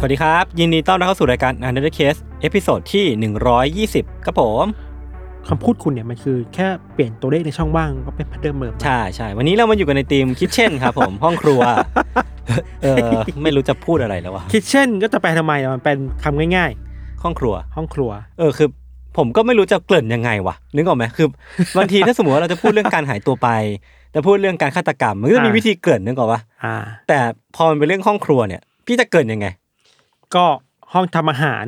สวัสดีครับ ยินดีต้อนรับเข้าสู่รายการ Untitled Case episode ที่ 120 ครับผมคำพูดคุณเนี่ยมันคือแค่เปลี่ยนตัวเลขในช่องว่างก็เป็น pattern เดิมใช่ใช่วันนี้เรามาอยู่กันในทีมคิ t เช่นครับผม ห้องครัว เออไม่รู้จะพูดอะไรแล้ววะ kitchen ก็จะแปลทำไมอะมันเป็นคำง่ายห้องครัวๆห้องครัว เออคือผมก็ไม่รู้จะเกริ่นยังไงวะนึกออกไหมคือบางทีถ้าสมมติว่าเราจะพูดเรื่องการหายตัวไปจะพูดเรื่องการฆาตกรรมมันก็จะมีอ่าวิธีเกริ่นนึกออกปะอ่าแต่พอมันเป็นเรื่องห้องครัวเนี่ย พี่จะเกริ่นยังไง ก็ห้องทำอาหาร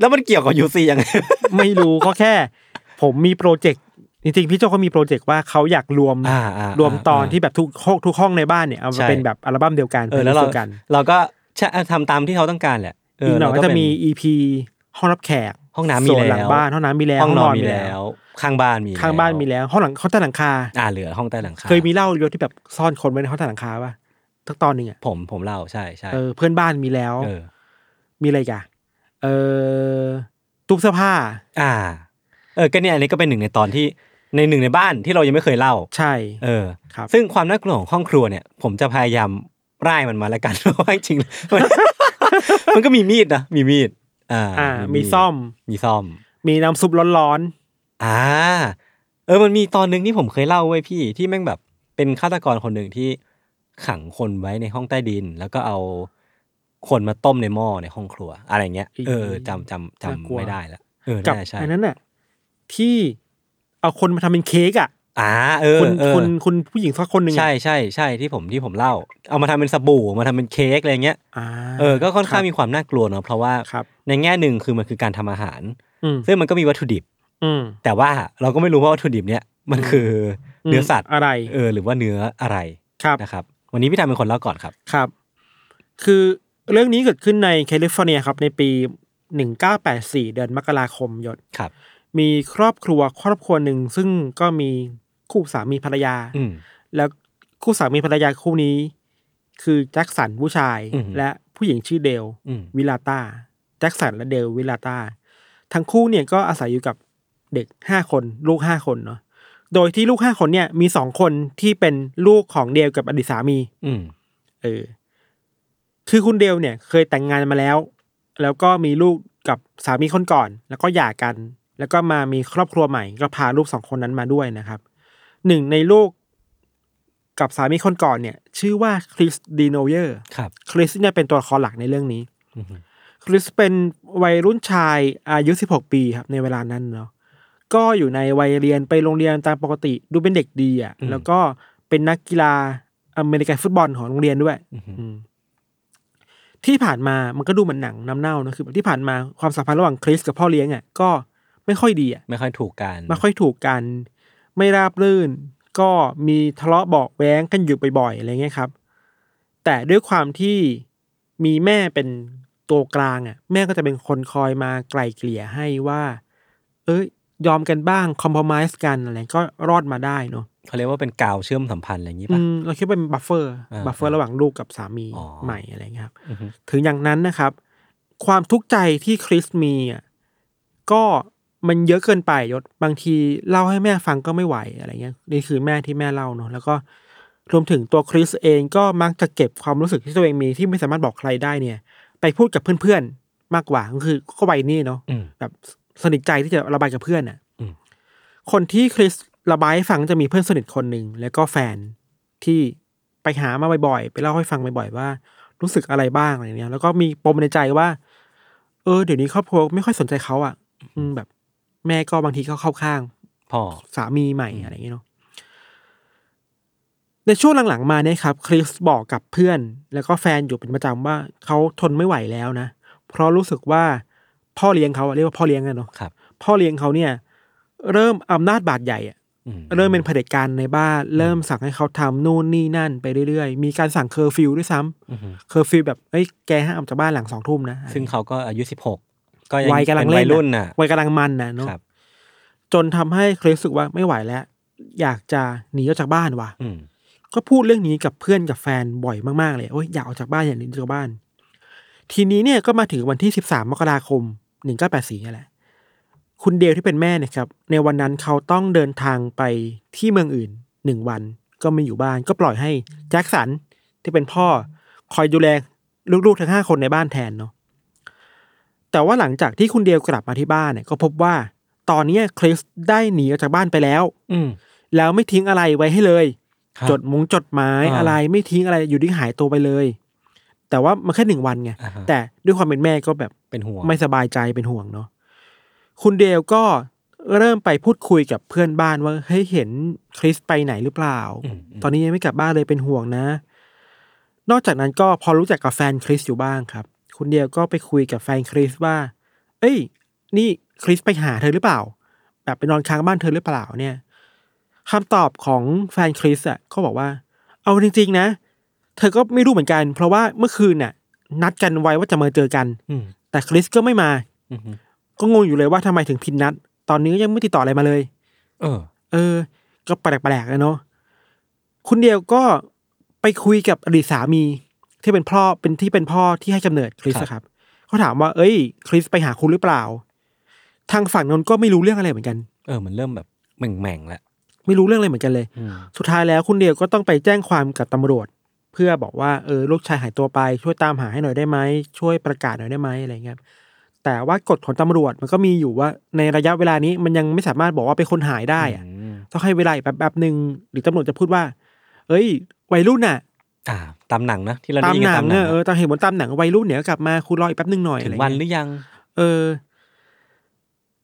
แล้วมันเกี่ยวกับยูซียังไงไม่รู้ก็แค่ ผมมีโปรเจกต์จริงๆพี่โจเขามีโปรเจกต์ว่าเขาอยากรวมอ่าอ่ารวมตอนอ่าที่แบบทุกห้องทุกห้องในบ้านเนี่ยเอาใช่มาเป็นแบบอัลบั้มเดียวกันเออแล้วเราป็นกันเราก็ใช่ทำตามที่เขาต้องการแหละเอีกหน่อยก็จะมีเป็น EP ห้องรับแขกห้องน้ำมีส่วนแล้วหลังบ้านห้องน้ำมีแล้วห้องนอนมีมีแล้ว ข้างบ้านมีข้างบ้านมีแล้ว ห้องหลังห้องใต้หลังคาอ่าเหลือห้องใต้หลังคาเคยมีเล่าเยอะที่แบบซ่อนคนไว้ในห้องใต้หลังคาป่ะทักตอนหนึ่งอะผมผมเล่าใช่ใช่เออเพื่อนบ้านมีแล้วเออ มีอะไรอีกันเออตู้เสื้อผ้า อ่า เออก็เนี่ยอันนี้ก็เป็นหนึ่งในตอนที่ในหนึ่งในบ้านที่เรายังไม่เคยเล่า ใช่ เออครับซึ่งความน่ากลัวของห้องครัวเนี่ย ผมจะพยายามร่ายมันมาแล้วกันเพราะว่าจริงๆมันมันก็มีมีดนะมีมีดอ่าอ่า มีซ่อม มีซ่อม มีน้ำซุปร้อนอ่า เออมันมีตอนหนึ่งที่ผมเคยเล่าไว้พี่ที่แม่งแบบเป็นฆาตกรคนหนึ่งที่ขังคนไว้ในห้องใต้ดิน แล้วก็เอา คนมาต้มในหม้อในห้องครัว อะไรเงี้ย เออจำจำจำไม่ได้แล้วเออๆกับน่าจะใช่อันนั้นน่ะที่เอาคนมาทำเป็นเค้กอะอ่าเออคุณเออคุณคุณผู้หญิงสักคนหนึ่งอะใช่ใช่ใช่ที่ผมที่ผมเล่า เอามาทำเป็นสบู่มาทำเป็นเค้กอะไรเงี้ยอ่าเออก็ค่อนข้างรับมีความน่ากลัวเนาะเพราะว่าครับในแง่หนึ่งคือมันคือการทำอาหารอืมซึ่งมันก็มีวัตถุดิบ อืมแต่ว่าเราก็ไม่รู้ว่าวัตถุดิบเนี้ยมันคือเนื้อสัตว์อะไร เออ หรือว่าเนื้ออะไรครับนะครับ วันนี้พี่ธัญเป็นคนเล่าก่อนครับครับ คือ เรื่องนี้เกิดขึ้นในแคลิฟอร์เนียครับในปี 1984 เดือนมกราคมยชญ์ครับ มีครอบครัวครอบครัวหนึ่งซึ่งก็มีคู่สามีภรรยาอืมแล้วคู่สามีภรรยาคู่นี้ คือแจ็คสันผู้ชายอืมและผู้หญิงชื่อเดลอืมวิลาตาแจ็คสันและเดลวิลาตาทั้งคู่เนี่ยก็อาศัยอยู่กับเด็กห้าคน ลูกห้าคนเนาะโดยที่ลูกห้าคนเนี่ยมีสองคนที่เป็นลูกของเดลกับอดีตสามี อืมเออ คือคุณเดลเนี่ยเคยแต่งงานมาแล้ว แล้วก็มีลูกกับสามีคนก่อน แล้วก็หย่ากัน แล้วก็มามีครอบครัวใหม่ ก็พาลูกสองคนนั้นมาด้วยนะครับหนึ่งในลูกกับสามีคนก่อนเนี่ย ชื่อว่าคริสดีโนเยอร์ครับคริสเนี่ยเป็นตัวละครหลักในเรื่องนี้อืมคริสเป็นวัยรุ่นชายอายุ 16 ปีครับ ในเวลานั้นเนาะก็อยู่ในวัยเรียนไปโรงเรียนตามปกติ ดูเป็นเด็กดีอะ แล้วก็เป็นนักกีฬาอเมริกันฟุตบอลของโรงเรียนด้วยอืมอืม ที่ผ่านมามันก็ดูเหมือนหนังน้ำเน่านะคือแบบที่ผ่านมาความสัมพันธ์ระหว่างคริสกับพ่อเลี้ยงอะก็ไม่ค่อยดีอะไม่ค่อยถูกกันไม่ค่อยถูกกัน ไม่ราบรื่น ก็มีทะเลาะเบาะแว้งกันอยู่บ่อยๆอะไรเงี้ยครับ แต่ด้วยความที่มีแม่เป็นตัวกลางอะ แม่ก็จะเป็นคนคอยมาไกล่เกลี่ยให้ว่า เอ้ยยอมกันบ้างคอมเพลมไ s e กันอะไรก็รอดมาได้เนาะ เขาเรียกว่าเป็นกาวเชื่อมสัมพันธ์อะไรอย่างนี้ป่ะ อืมเราคิดว่าเป็น buffer อ่า buffer ระหว่างลูกกับสามีอ๋อ ใหม่อะไรเงี้ยครับอือฮึถึงอย่างนั้นนะครับ ความทุกข์ใจที่คริสมีอะก็มันเยอะเกินไปยศบางทีเล่าให้แม่ฟังก็ไม่ไหวอะไรเงี้ยนี่คือแม่ที่แม่เล่าเนาะแล้วก็รวมถึงตัวคริสเองก็มักจะเก็บความรู้สึกที่ตัวเองมีที่ไม่สามารถบอกใครได้เนี่ย ไปพูดกับเพื่อนๆมากกว่าก็คือก็วัยนี่เนาะ อืม แบบสนิทใจที่จะระบายกับเพื่อนอะอืม คนที่คริส ระบายให้ฟังจะมีเพื่อนสนิทคนหนึ่งแล้วก็แฟนที่ไปหามาบ่อยๆไปเล่าให้ฟังบ่อยๆว่า รู้สึกอะไรบ้างอะไรเนี้ยแล้วก็มีปมในใจว่า เออเดี๋ยวนี้ครอบครัวไม่ค่อยสนใจเขาอะ อืมแบบ แม่ก็บางทีก็เข้าข้างพ่อสามีใหม่อะไรอย่างเงี้ยเนาะในช่วงหลังๆมาเนี่ยครับคริสบอกกับเพื่อน แล้วก็แฟนอยู่เป็นประจำว่าเขาทนไม่ไหวแล้วนะเพราะรู้สึกว่าพ่อเลี้ยงเขาอะเรียกว่าพ่อเลี้ยงกันเนาะครับพ่อเลี้ยงเขาเนี่ย เริ่มอำนาจบาตรใหญ่อะอื เริ่มเป็นเผด็จการในบ้าน เริ่มสั่งให้เขาทำนู่นนี่นั่นไปเรื่อยๆ มีการสั่งเคอร์ฟิวด้วยซ้ำอือฮึเคอร์ฟิวแบบเอ้ยแกห้ามออกจากบ้านหลังสองทุ่มนะซึ่งเขาก็อายุสิบหกก็ยังวัยกำลังป็เล่วันยรุ่นน่ะวัยกำลังมันนะเนาะครับจนทำให้คริสรู้สึกว่าไม่ไหวแล้ว อยากจะหนีออกจากบ้านว่ะอืมก็พูดเรื่องนี้กับเพื่อนกับแฟนบ่อยมากๆเลยโอ้ยอยากออกจากบ้านอยากหนีออกจากบ้าน ทีนี้เนี่ยก็มาถึงวันที่สิบสามมกราคมหนึ่งเก้าแปดสี่นี่แหละ คุณเดลที่เป็นแม่เนี่ยครับในวันนั้นเขาต้องเดินทางไปที่เมืองอื่นหนึ่งวันก็ไม่อยู่บ้านก็ปล่อยให้แจ็คสันที่เป็นพ่อคอยดูแลลูกๆทั้งห้าคนในบ้านแทนเนาะแต่ว่าหลังจากที่คุณเดลกลับมาที่บ้านเนี่ยก็พบว่าตอนเนี้ยคริสได้หนีออกจากบ้านไปแล้ว อืมแล้วไม่ทิ้งอะไรไว้ให้เลยครับจดมุงจดหมายอ่าอะไรไม่ทิ้งอะไรอยู่ที่หายตัวไปเลย แต่ว่ามันแค่หนึ่งวันไงอ่าฮะแต่ด้วยความเป็นแม่ก็แบบเป็นห่วงไม่สบายใจเป็นห่วงเนาะ คุณเดลก็เริ่มไปพูดคุยกับเพื่อนบ้านว่าเฮ้ยเห็นคริสไปไหนหรือเปล่าอืมอืมตอนนี้ยังไม่กลับบ้านเลยเป็นห่วงนะ นอกจากนั้นก็พอรู้จักกับแฟนคริสอยู่บ้างครับ คุณเดียวก็ไปคุยกับแฟนคริสว่า เอ้ย นี่คริสไปหาเธอหรือเปล่า แบบไปนอนค้างบ้านเธอหรือเปล่าเนี่ยคำตอบของแฟนคริสอะก็บอกว่า เอาจริงๆนะ เธอก็ไม่รู้เหมือนกัน เพราะว่าเมื่อคืนน่ะ นัดกันไว้ว่าจะมาเจอกันอืมแต่คริสก็ไม่มาอืมฮึ ก็งงอยู่เลยว่าทำไมถึงผิดนัด ตอนนี้ก็ยังไม่ติดต่ออะไรมาเลย เออ เออ ก็แปลกๆเลยเนาะคุณเดียวก็ไปคุยกับอดีตสามีที่เป็นพ่อเป็นที่เป็นพ่อที่ให้กำเนิดคริสครับอะครับเขาถามว่า เอ้ย คริสไปหาคุณหรือเปล่า ทางฝั่งนนก็ไม่รู้เรื่องอะไรเหมือนกัน เออ มันเริ่มแบบแหม่งๆแล้วไม่รู้เรื่องอะไรเหมือนกันเลยอืมสุดท้ายแล้วคุณเดียวก็ต้องไปแจ้งความกับตำรวจ เพื่อบอกว่าเออลูกชายหายตัวไป ช่วยตามหาให้หน่อยได้ไหมช่วยประกาศหน่อยได้ไหมอะไรเงี้ย แต่ว่ากฎของตำรวจมันก็มีอยู่ว่าในระยะเวลานี้มันยังไม่สามารถบอกว่าเป็นคนหายได้อะอืมต้องให้เวลาอีกแป๊บแป๊บหนึ่งหรือตำรวจจะพูดว่า เอ้ย วัยรุ่นน่ะอ่าตามหนังนะที่เราตามได้ยินหกันนังตามหนัเนอะเออตามเห็นบนตามหนังวัยรุ่นเนี่ยก็กลับมาคุณรออีกแป๊บหนึ่งหน่อยถึอะไรงวันหเงี้ยรือยัง เออ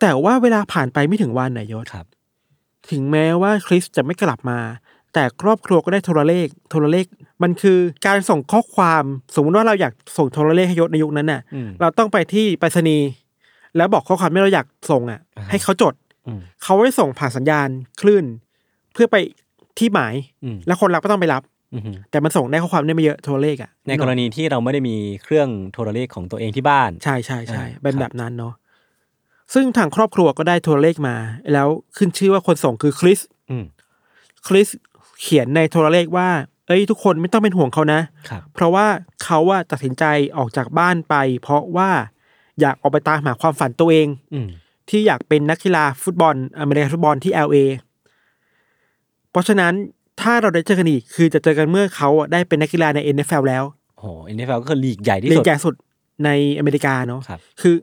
แต่ว่าเวลาผ่านไปไม่ถึงวันน่ะยศครับ ถึงแม้ว่าคริสจะไม่กลับมา แต่ครอบครัวก็ได้โทรเลข โทรเลข มันคือการส่งข้อความสมมติว่าเราอยากส่งโทรเลขให้ยศในยุคนั้นน่ะอืมเราต้องไปที่ไปรษณีย์แล้วบอกข้อความที่เราอยากส่งอะอ่าฮะให้เขาจดอืมเขาได้ส่งผ่านสัญญาณคลื่น เพื่อไปที่หมายอืมแล้วคนรับก็ต้องไปรับอืมฮึแต่มันส่งได้ข้อความได้ไม่เยอะโทรเลขอะในกรณีที่เราไม่ได้มีเครื่องโทรเลขของตัวเองที่บ้าน ใช่ใช่ใช่อ่าเป็นครับแบบนั้นเนาะซึ่งทางครอบครัวก็ได้โทรเลขมา แล้วขึ้นชื่อว่าคนส่งคือคริสอืมคริส เขียนในโทรเลขว่า เอ้ยทุกคนไม่ต้องเป็นห่วงเขานะครับเพราะว่าเขาว่าตัดสินใจออกจากบ้านไป เพราะว่าอยากออกไปตามหาความฝันตัวเองอืมที่อยากเป็นนักกีฬาฟุตบอลอเมริกันฟุตบอลที่ LA เพราะฉะนั้นถ้าเราได้เจอกันอีกคือจะเจอกันเมื่อเขาอะได้เป็นนักกีฬาใน NFL แล้วโอ้โห NFL ก็คือลีกใหญ่ที่ลีสุกดใหญ่สุดในอเมริกาเนาะครับคือ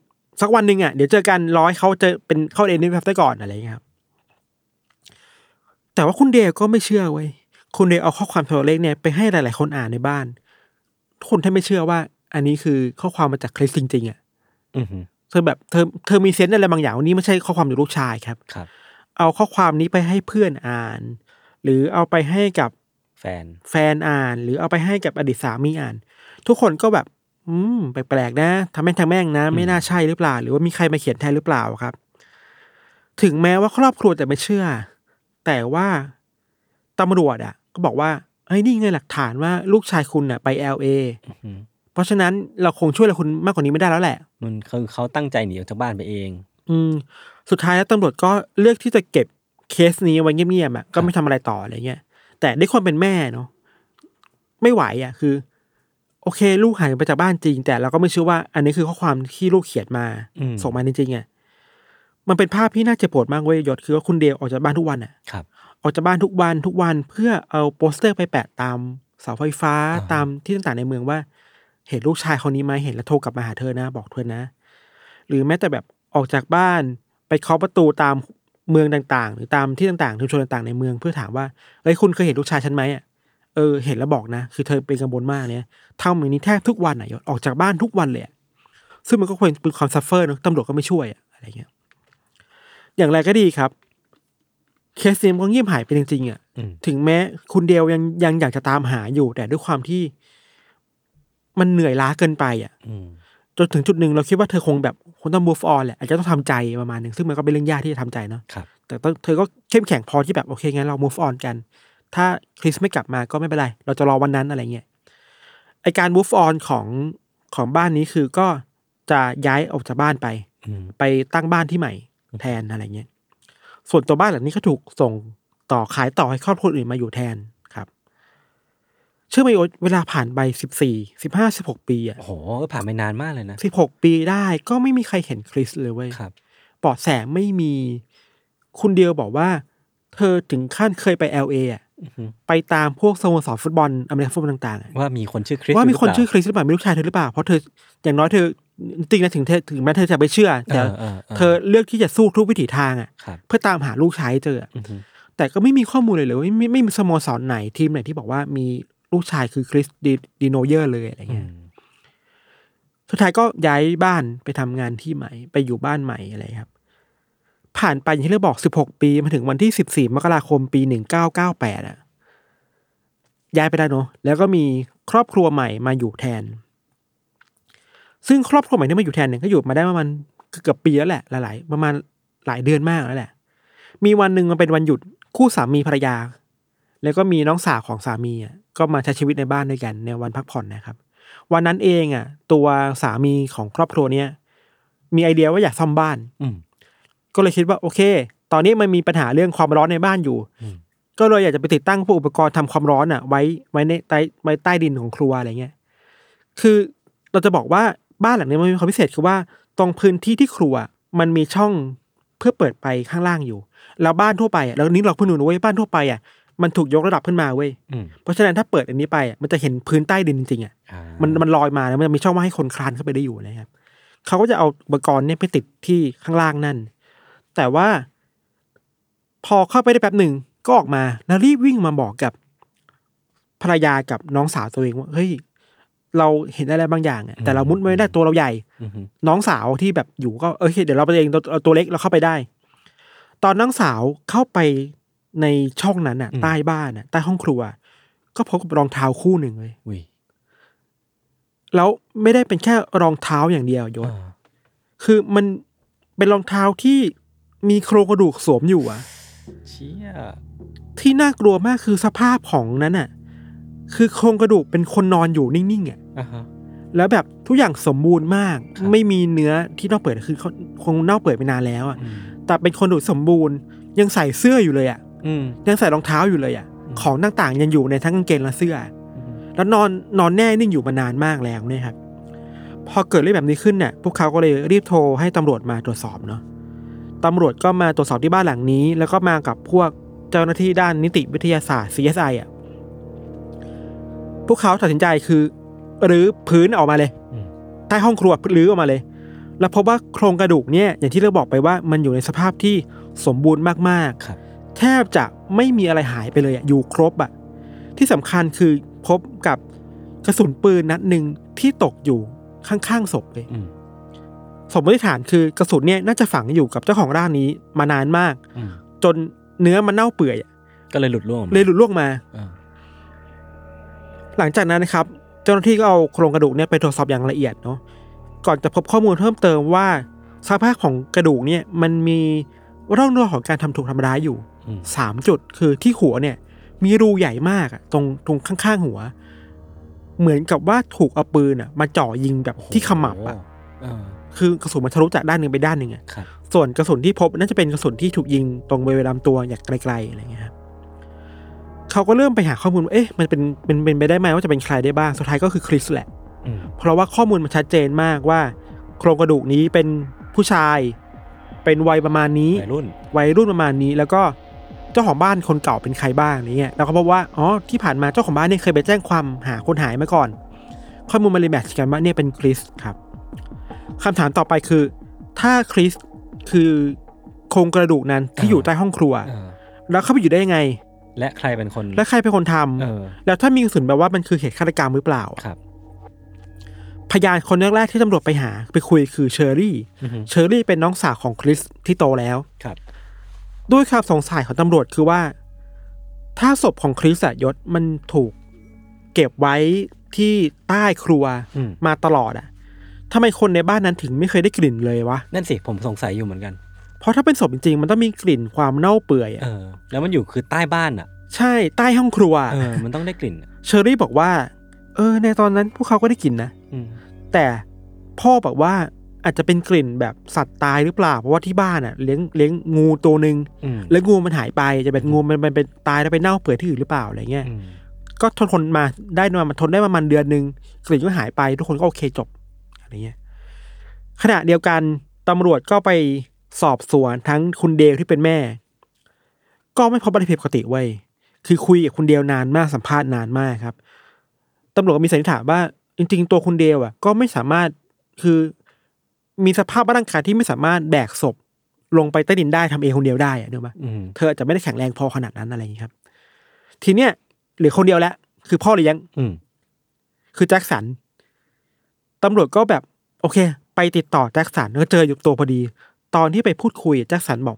สักวันหนึ่งอะเดี๋ยวเจอกันร้อยเขาจะเป็นเข้าเอ็นเอฟได้ก่อนอะไรอย่างเงี้ยครับ แต่ว่าคุณเดลก็ไม่เชื่อเว้ยคุณเดลเอาข้อความโทรเลขเนี่ยไปให้หลาย ๆ คนอ่านในบ้านทุกคนถ้าไม่เชื่อว่า อันนี้คือข้อความมาจากคริสจริงๆอะอืมฮึเธอแบบเธอเธอมีเซนส์อะไรบางอย่างว่านี่ไม่ใช่ข้อความจากลูกชายครับครับ เอาข้อความนี้ไปให้เพื่อนอ่าน หรือเอาไปให้กับแฟน แฟนอ่าน หรือเอาไปให้กับอดีตสามีอ่าน ทุกคนก็แบบ อืมแปลกๆนะทำแม่งทางแม่งนะ ไม่น่าใช่หรือเปล่า หรือว่ามีใครมาเขียนแทนหรือเปล่าครับ ถึงแม้ว่าครอบครัวจะไม่เชื่อ แต่ว่าตำรวจอะ ก็บอกว่าเฮ้ยนี่ไงหลักฐานว่าลูกชายคุณน่ะไปเอลเออือฮึเพราะฉะนั้นเราคงช่วยอะไรคุณมากกว่านี้ไม่ได้แล้วแหละ มันคือเขาตั้งใจหนีออกจากบ้านไปเอง อืมสุดท้ายแล้วตำรวจก็เลือกที่จะเก็บเคสนี้ไว้เงียบๆอะก็ไม่ทำอะไรต่ออะไรเงี้ยแต่ด้วยความเป็นแม่เนาะไม่ไหวอะคือ โอเค ลูกหายไปจากบ้านจริง แต่เราก็ไม่เชื่อว่าอันนี้คือข้อความที่ลูกเขียนมาอืม ส่งมาจริงๆอะ มันเป็นภาพที่น่าเจ็บปวดมากเว้ยยศคือว่าคุณเดลออกจากบ้านทุกวันอะครับ ออกจากบ้านทุกวันทุกวันเพื่อเอาโปสเตอร์ไปแปะตามเสาไฟฟ้าอ่าฮะตามที่ต่างๆในเมืองว่า เห็นลูกชายคนนี้ไหมเห็นแล้วโทรกลับมาหาเธอนะ บอกเธอนะ หรือแม้แต่แบบออกจากบ้านไปเคาะประตูตามเมืองต่างๆ หรือตามที่ต่างๆชุมชนต่างๆในเมืองเพื่อถามว่าเอ้ยคุณเคยเห็นลูกชายฉันไหมอะเออเห็นแล้วบอกนะ คือเธอเป็นกังวลมากเนี่ยทำอย่างนี้แทบทุกวันอะยศออกจากบ้านทุกวันเลยอะซึ่งมันก็ควรเป็นความซัฟเฟอร์เนอะตำรวจก็ไม่ช่วยอะอะไรเงี้ย อย่างไรก็ดีครับ เคสนี้มันก็เงียบหายไปจริงๆอะอืมถึงแม้คุณเดียวยังยังอยากจะตามหาอยู่ แต่ด้วยความที่ มันเหนื่อยล้าเกินไปอะอืมจนถึงจุดหนึ่งเราคิดว่าเธอคงแบบคงต้อง move on แหละอาจจะต้องทำใจประมาณหนึ่งซึ่งมันก็เป็นเรื่องยากที่จะทำใจเนาะครับแต่ต้องเธอก็เข้มแข็งพอที่แบบโอเคงั้นเรา move on กัน ถ้าคริสไม่กลับมาก็ไม่เป็นไร เราจะรอวันนั้นอะไรเงี้ยไอการ move on ของของบ้านนี้คือก็จะย้ายออกจากบ้านไปอืมไปตั้งบ้านที่ใหม่ แทนอะไรเงี้ย ส่วนตัวบ้านหลังนี้ก็ถูกส่งต่อขายต่อให้ครอบครัวอื่นมาอยู่แทนครับ เชื่อไหมโอ๊ตเวลาผ่านไปสิบสี่สิบห้าสิบหกปีอะโอ้โหก็ผ่านไปนานมากเลยนะสิบหกปีได้ก็ไม่มีใครเห็นคริสเลยเว้ยครับเบาะแสไม่มีคุณเดียวบอกว่า เธอถึงขั้นเคยไป LA อะอือฮึไปตามพวกสโมสรฟุตบอลอเมริกันฟุตบอลต่างๆอะว่ามีคนชื่อคริสว่ามีคนหรืชื่อเปคริสหรือเปล่ามีลูกชายเธอหรือเปล่า เพราะเธออย่างน้อยเธอ จริงๆนะถึงเธอถึงแม้เธอจะไม่เชื่อ แต่เออเออเออเธอเลือกที่จะสู้ทุกวิถีทางอะครับเพื่อตามหาลูกชายให้เจออะอือฮึแต่ก็ไม่มีข้อมูลเลยเลยไม่ไม่ไม่มีสโมสรไหนทีมไหนที่บอกว่ามีลูกชายคือคริสดีดีโนเยอร์เลยอะไรอืเงี้ยมสุดท้ายก็ย้ายบ้านไปทำงานที่ใหม่ ไปอยู่บ้านใหม่อะไรครับ ผ่านไปอย่างที่เราบอก16ปีมาถึงวันที่14มกราคมปี1998อะย้ายไปได้เนอะแล้วก็มีครอบครัวใหม่มาอยู่แทน ซึ่งครอบครัวใหม่ที่มาอยู่แทนเนี่ยก็อยู่มาได้ประมาณเกือบปีแล้วแหละหลายๆประมาณหลายเดือนมากแล้วแหละ มีวันหนึ่งมันเป็นวันหยุดคู่สามีภรรยา แล้วก็มีน้องสาวของสามีอะก็มาใช้ชีวิตในบ้านด้วยกันในวันพักผ่อนนะครับ วันนั้นเองอะ ตัวสามีของครอบครัวเนี้ยมีไอเดียว่าอยากซ่อมบ้าน อืมก็เลยคิดว่าโอเค ตอนนี้มันมีปัญหาเรื่องความร้อนในบ้านอยู่อืมก็เลยอยากจะไปติดตั้งพวกอุปกรณ์ทำความร้อนอะ ไว้ไว้ในใต้ไว้ใต้ดินของครัวอะไรเงี้ย คือเราจะบอกว่า บ้านหลังนี้มันมีความพิเศษคือว่าตรงพื้นที่ที่ครัวมันมีช่องเพื่อเปิดไปข้างล่างอยู่ แล้วบ้านทั่วไปอะแล้วนี้เราเพิ่งรู้นะเว้ยบ้านทั่วไปอะมันถูกยกระดับขึ้นมาเว้ยอืมเพราะฉะนั้นถ้าเปิดอันนี้ไปอะมันจะเห็นพื้นใต้ดินจริงๆอะอ่ามันมันลอยมาแล้วมันจะมีช่องว่างให้คนคลานเข้าไปได้อยู่นะครับเขาก็จะเอาอุปกรณ์เนี่ยไปติดที่ข้างล่างนั่น แต่ว่า พอเข้าไปได้แป๊บหนึ่งก็ออกมาแล้วรีบวิ่งมาบอกกับภรรยากับน้องสาวตัวเองว่าเฮ้ย เราเห็นอะไรบางอย่างอะแต่เรามุดไม่ได้ตัวเราใหญ่อือฮึน้องสาวที่แบบอยู่ก็เออโอเคเดี๋ยวเราไปเองตัวเอาตัวเล็กเราเข้าไปได้ ตอนน้องสาวเข้าไปในช่องนั้นอะ ใต้บ้านอะใต้ห้องครัว ก็พบกับรองเท้าคู่หนึ่งเลยอุ้ยแล้วไม่ได้เป็นแค่รองเท้าอย่างเดียวยศอ่าคือมันเป็นรองเท้าที่มีโครงกระดูกสวมอยู่อะเชี่ยที่น่ากลัวมากคือสภาพของนั้นอะ คือโครงกระดูกเป็นคนนอนอยู่นิ่งๆอะอ่าฮะ แล้วแบบทุกอย่างสมบูรณ์มาก ครับ ไม่มีเนื้อที่เน่าเปื่อยคือเขาคงเน่าเปื่อยไปนานแล้วอะอืมแต่เป็นคนดูสมบูรณ์ ยังใส่เสื้ออยู่เลยอะอืม ยังใส่รองเท้าอยู่เลยอะอืม ของต่างๆยังอยู่ในทั้งกางเกงและเสื้อ อืมแล้วนอนนอนแน่นิ่งอยู่มานานมากแล้วเนี่ยครับ พอเกิดเรื่องแบบนี้ขึ้นเนี่ยพวกเขาก็เลยรีบโทรให้ตำรวจมาตรวจสอบเนาะตำรวจก็มาตรวจสอบที่บ้านหลังนี้ แล้วก็มากับพวกเจ้าหน้าที่ด้านนิติวิทยาศาสตร์ CSI อะ พวกเขาตัดสินใจคือหรือพื้นออกมาเลยอืมใต้ห้องครัวรื้อออกมาเลย แล้วพบว่าโครงกระดูกเนี่ยอย่างที่เราบอกไปว่ามันอยู่ในสภาพที่สมบูรณ์มากๆครับแทบจะไม่มีอะไรหายไปเลยอะอยู่ครบอะที่สำคัญคือพบกับกระสุนปืนนัดหนึ่งที่ตกอยู่ข้างๆศพเลยอืมสมมติฐานคือกระสุนเนี่ยน่าจะฝังอยู่กับเจ้าของร่างนี้มานานมากอืมจนเนื้อมันเน่าเปื่อยอะก็เลยหลุดร่วงออกมาเลยหลุดล่วงมาอ่า หลังจากนั้นนะครับเจ้าหน้าที่ก็เอาโครงกระดูกเนี่ยไปตรวจสอบอย่างละเอียดเนาะก่อนจะพบข้อมูลเพิ่มเติมว่าสภาพของกระดูกเนี่ยมันมีร่องรอยของการทำถูกทำร้ายอยู่อืมสามจุดคือที่หัวเนี่ย มีรูใหญ่มากอะตรงตรงข้างๆหัว เหมือนกับว่าถูกเอาปืนอะมาจ่อยิงแบบที่ขมับอะอ่าคือกระสุนมันทะลุจากด้านหนึ่งไปด้านหนึ่งอะครับส่วนกระสุนที่พบน่าจะเป็นกระสุนที่ถูกยิงตรงบริเวณลำตัวอย่างไกลๆอะไรเงี้ยครับ เขาก็เริ่มไปหาข้อมูลว่าเอ๊ะมันเป็นเป็นเป็นไปได้ไหมว่าจะเป็นใครได้บ้างสุดท้ายก็คือคริสแหละอืมเพราะว่าข้อมูลมันชัดเจนมากว่า โครงกระดูกนี้เป็นผู้ชาย เป็นวัยประมาณนี้วัยรุ่นวัยรุ่นประมาณนี้ แล้วก็เจ้าของบ้านคนเก่าเป็นใครบ้างอะไรเงี้ยแล้วก็พบว่าอ๋อที่ผ่านมาเจ้าของบ้านเนี่ยเคยไปแจ้งความหาคนหายมาก่อน ข้อมูลมันเลยแมทช์กันว่าเนี่ยเป็นคริสครับคำถามต่อไปคือ ถ้าคริสคือโครงกระดูกนั้นที่อยู่ใต้ห้องครัวอ่าแล้วเข้าไปอยู่ได้ยังไง และใครเป็นคน และใครเป็นคนทำเออ แล้วถ้ามีกระสุนแบบว่ามันคือเหตุฆาตกรรมหรือเปล่าครับ พยานคนแรกๆที่ตำรวจไปหา ไปคุยคือเชอรี่ อือฮึ เชอรี่เป็นน้องสาวของคริสที่โตแล้ว ครับ ด้วยความสงสัยของตำรวจคือว่า ถ้าศพของคริสอะยศมันถูกเก็บไว้ที่ใต้ครัวอืม มาตลอดอะทำไมคนในบ้านนั้นถึงไม่เคยได้กลิ่นเลยวะ นั่นสิผมสงสัยอยู่เหมือนกัน เพราะถ้าเป็นศพจริงๆ มันต้องมีกลิ่นความเน่าเปื่อยอะเออ แล้วมันอยู่คือใต้บ้านอะ ใช่ใต้ห้องครัว เออ มันต้องได้กลิ่นอะเชอรี่บอกว่า เออ ในตอนนั้นพวกเขาก็ได้กลิ่นนะ อืมแต่พ่อบอกว่าอาจจะเป็นกลิ่นแบบสัตว์ตายหรือเปล่า เพราะว่าที่บ้านอะเลี้ยงเลี้ยงงูตัวหนึ่งอืมแล้วงูมันหายไปจะเป็นงูมันมันเป็นตายแล้วไปเน่าเปื่อยที่อื่นหรือเปล่าอะไรเงี้ย อืมก็ทนทนมาได้มามันทนได้ประมาณเดือนหนึ่งกลิ่นก็หายไปทุกคนก็โอเคจบอะไรเงี้ยขณะเดียวกันตำรวจก็ไป สอบสวนทั้งคุณเดลที่เป็นแม่ ก็ไม่พบอะไรผิดปกติเว้ยคือคุยกับคุณเดลนานมากสัมภาษณ์นานมากครับตำรวจก็มีสันนิษฐานว่าจริง ๆ ตัวคุณเดลอะ ก็ไม่สามารถคือมีสภาพร่างกายที่ไม่สามารถแบกศพลงไปใต้ดินได้ทำเองคนเดียวได้อะเนกอะปะอืมเธออาจจะไม่ได้แข็งแรงพอขนาดนั้นอะไรอย่างนี้ครับ ทีเนี้ยเหลือคนเดียวแล้วคือพ่อเลี้ยงอืมคือแจ็คสันตำรวจก็แบบ โอเค ไปติดต่อแจ็คสันก็เจออยู่ตัวพอดี ตอนที่ไปพูดคุยแจ็คสันบอก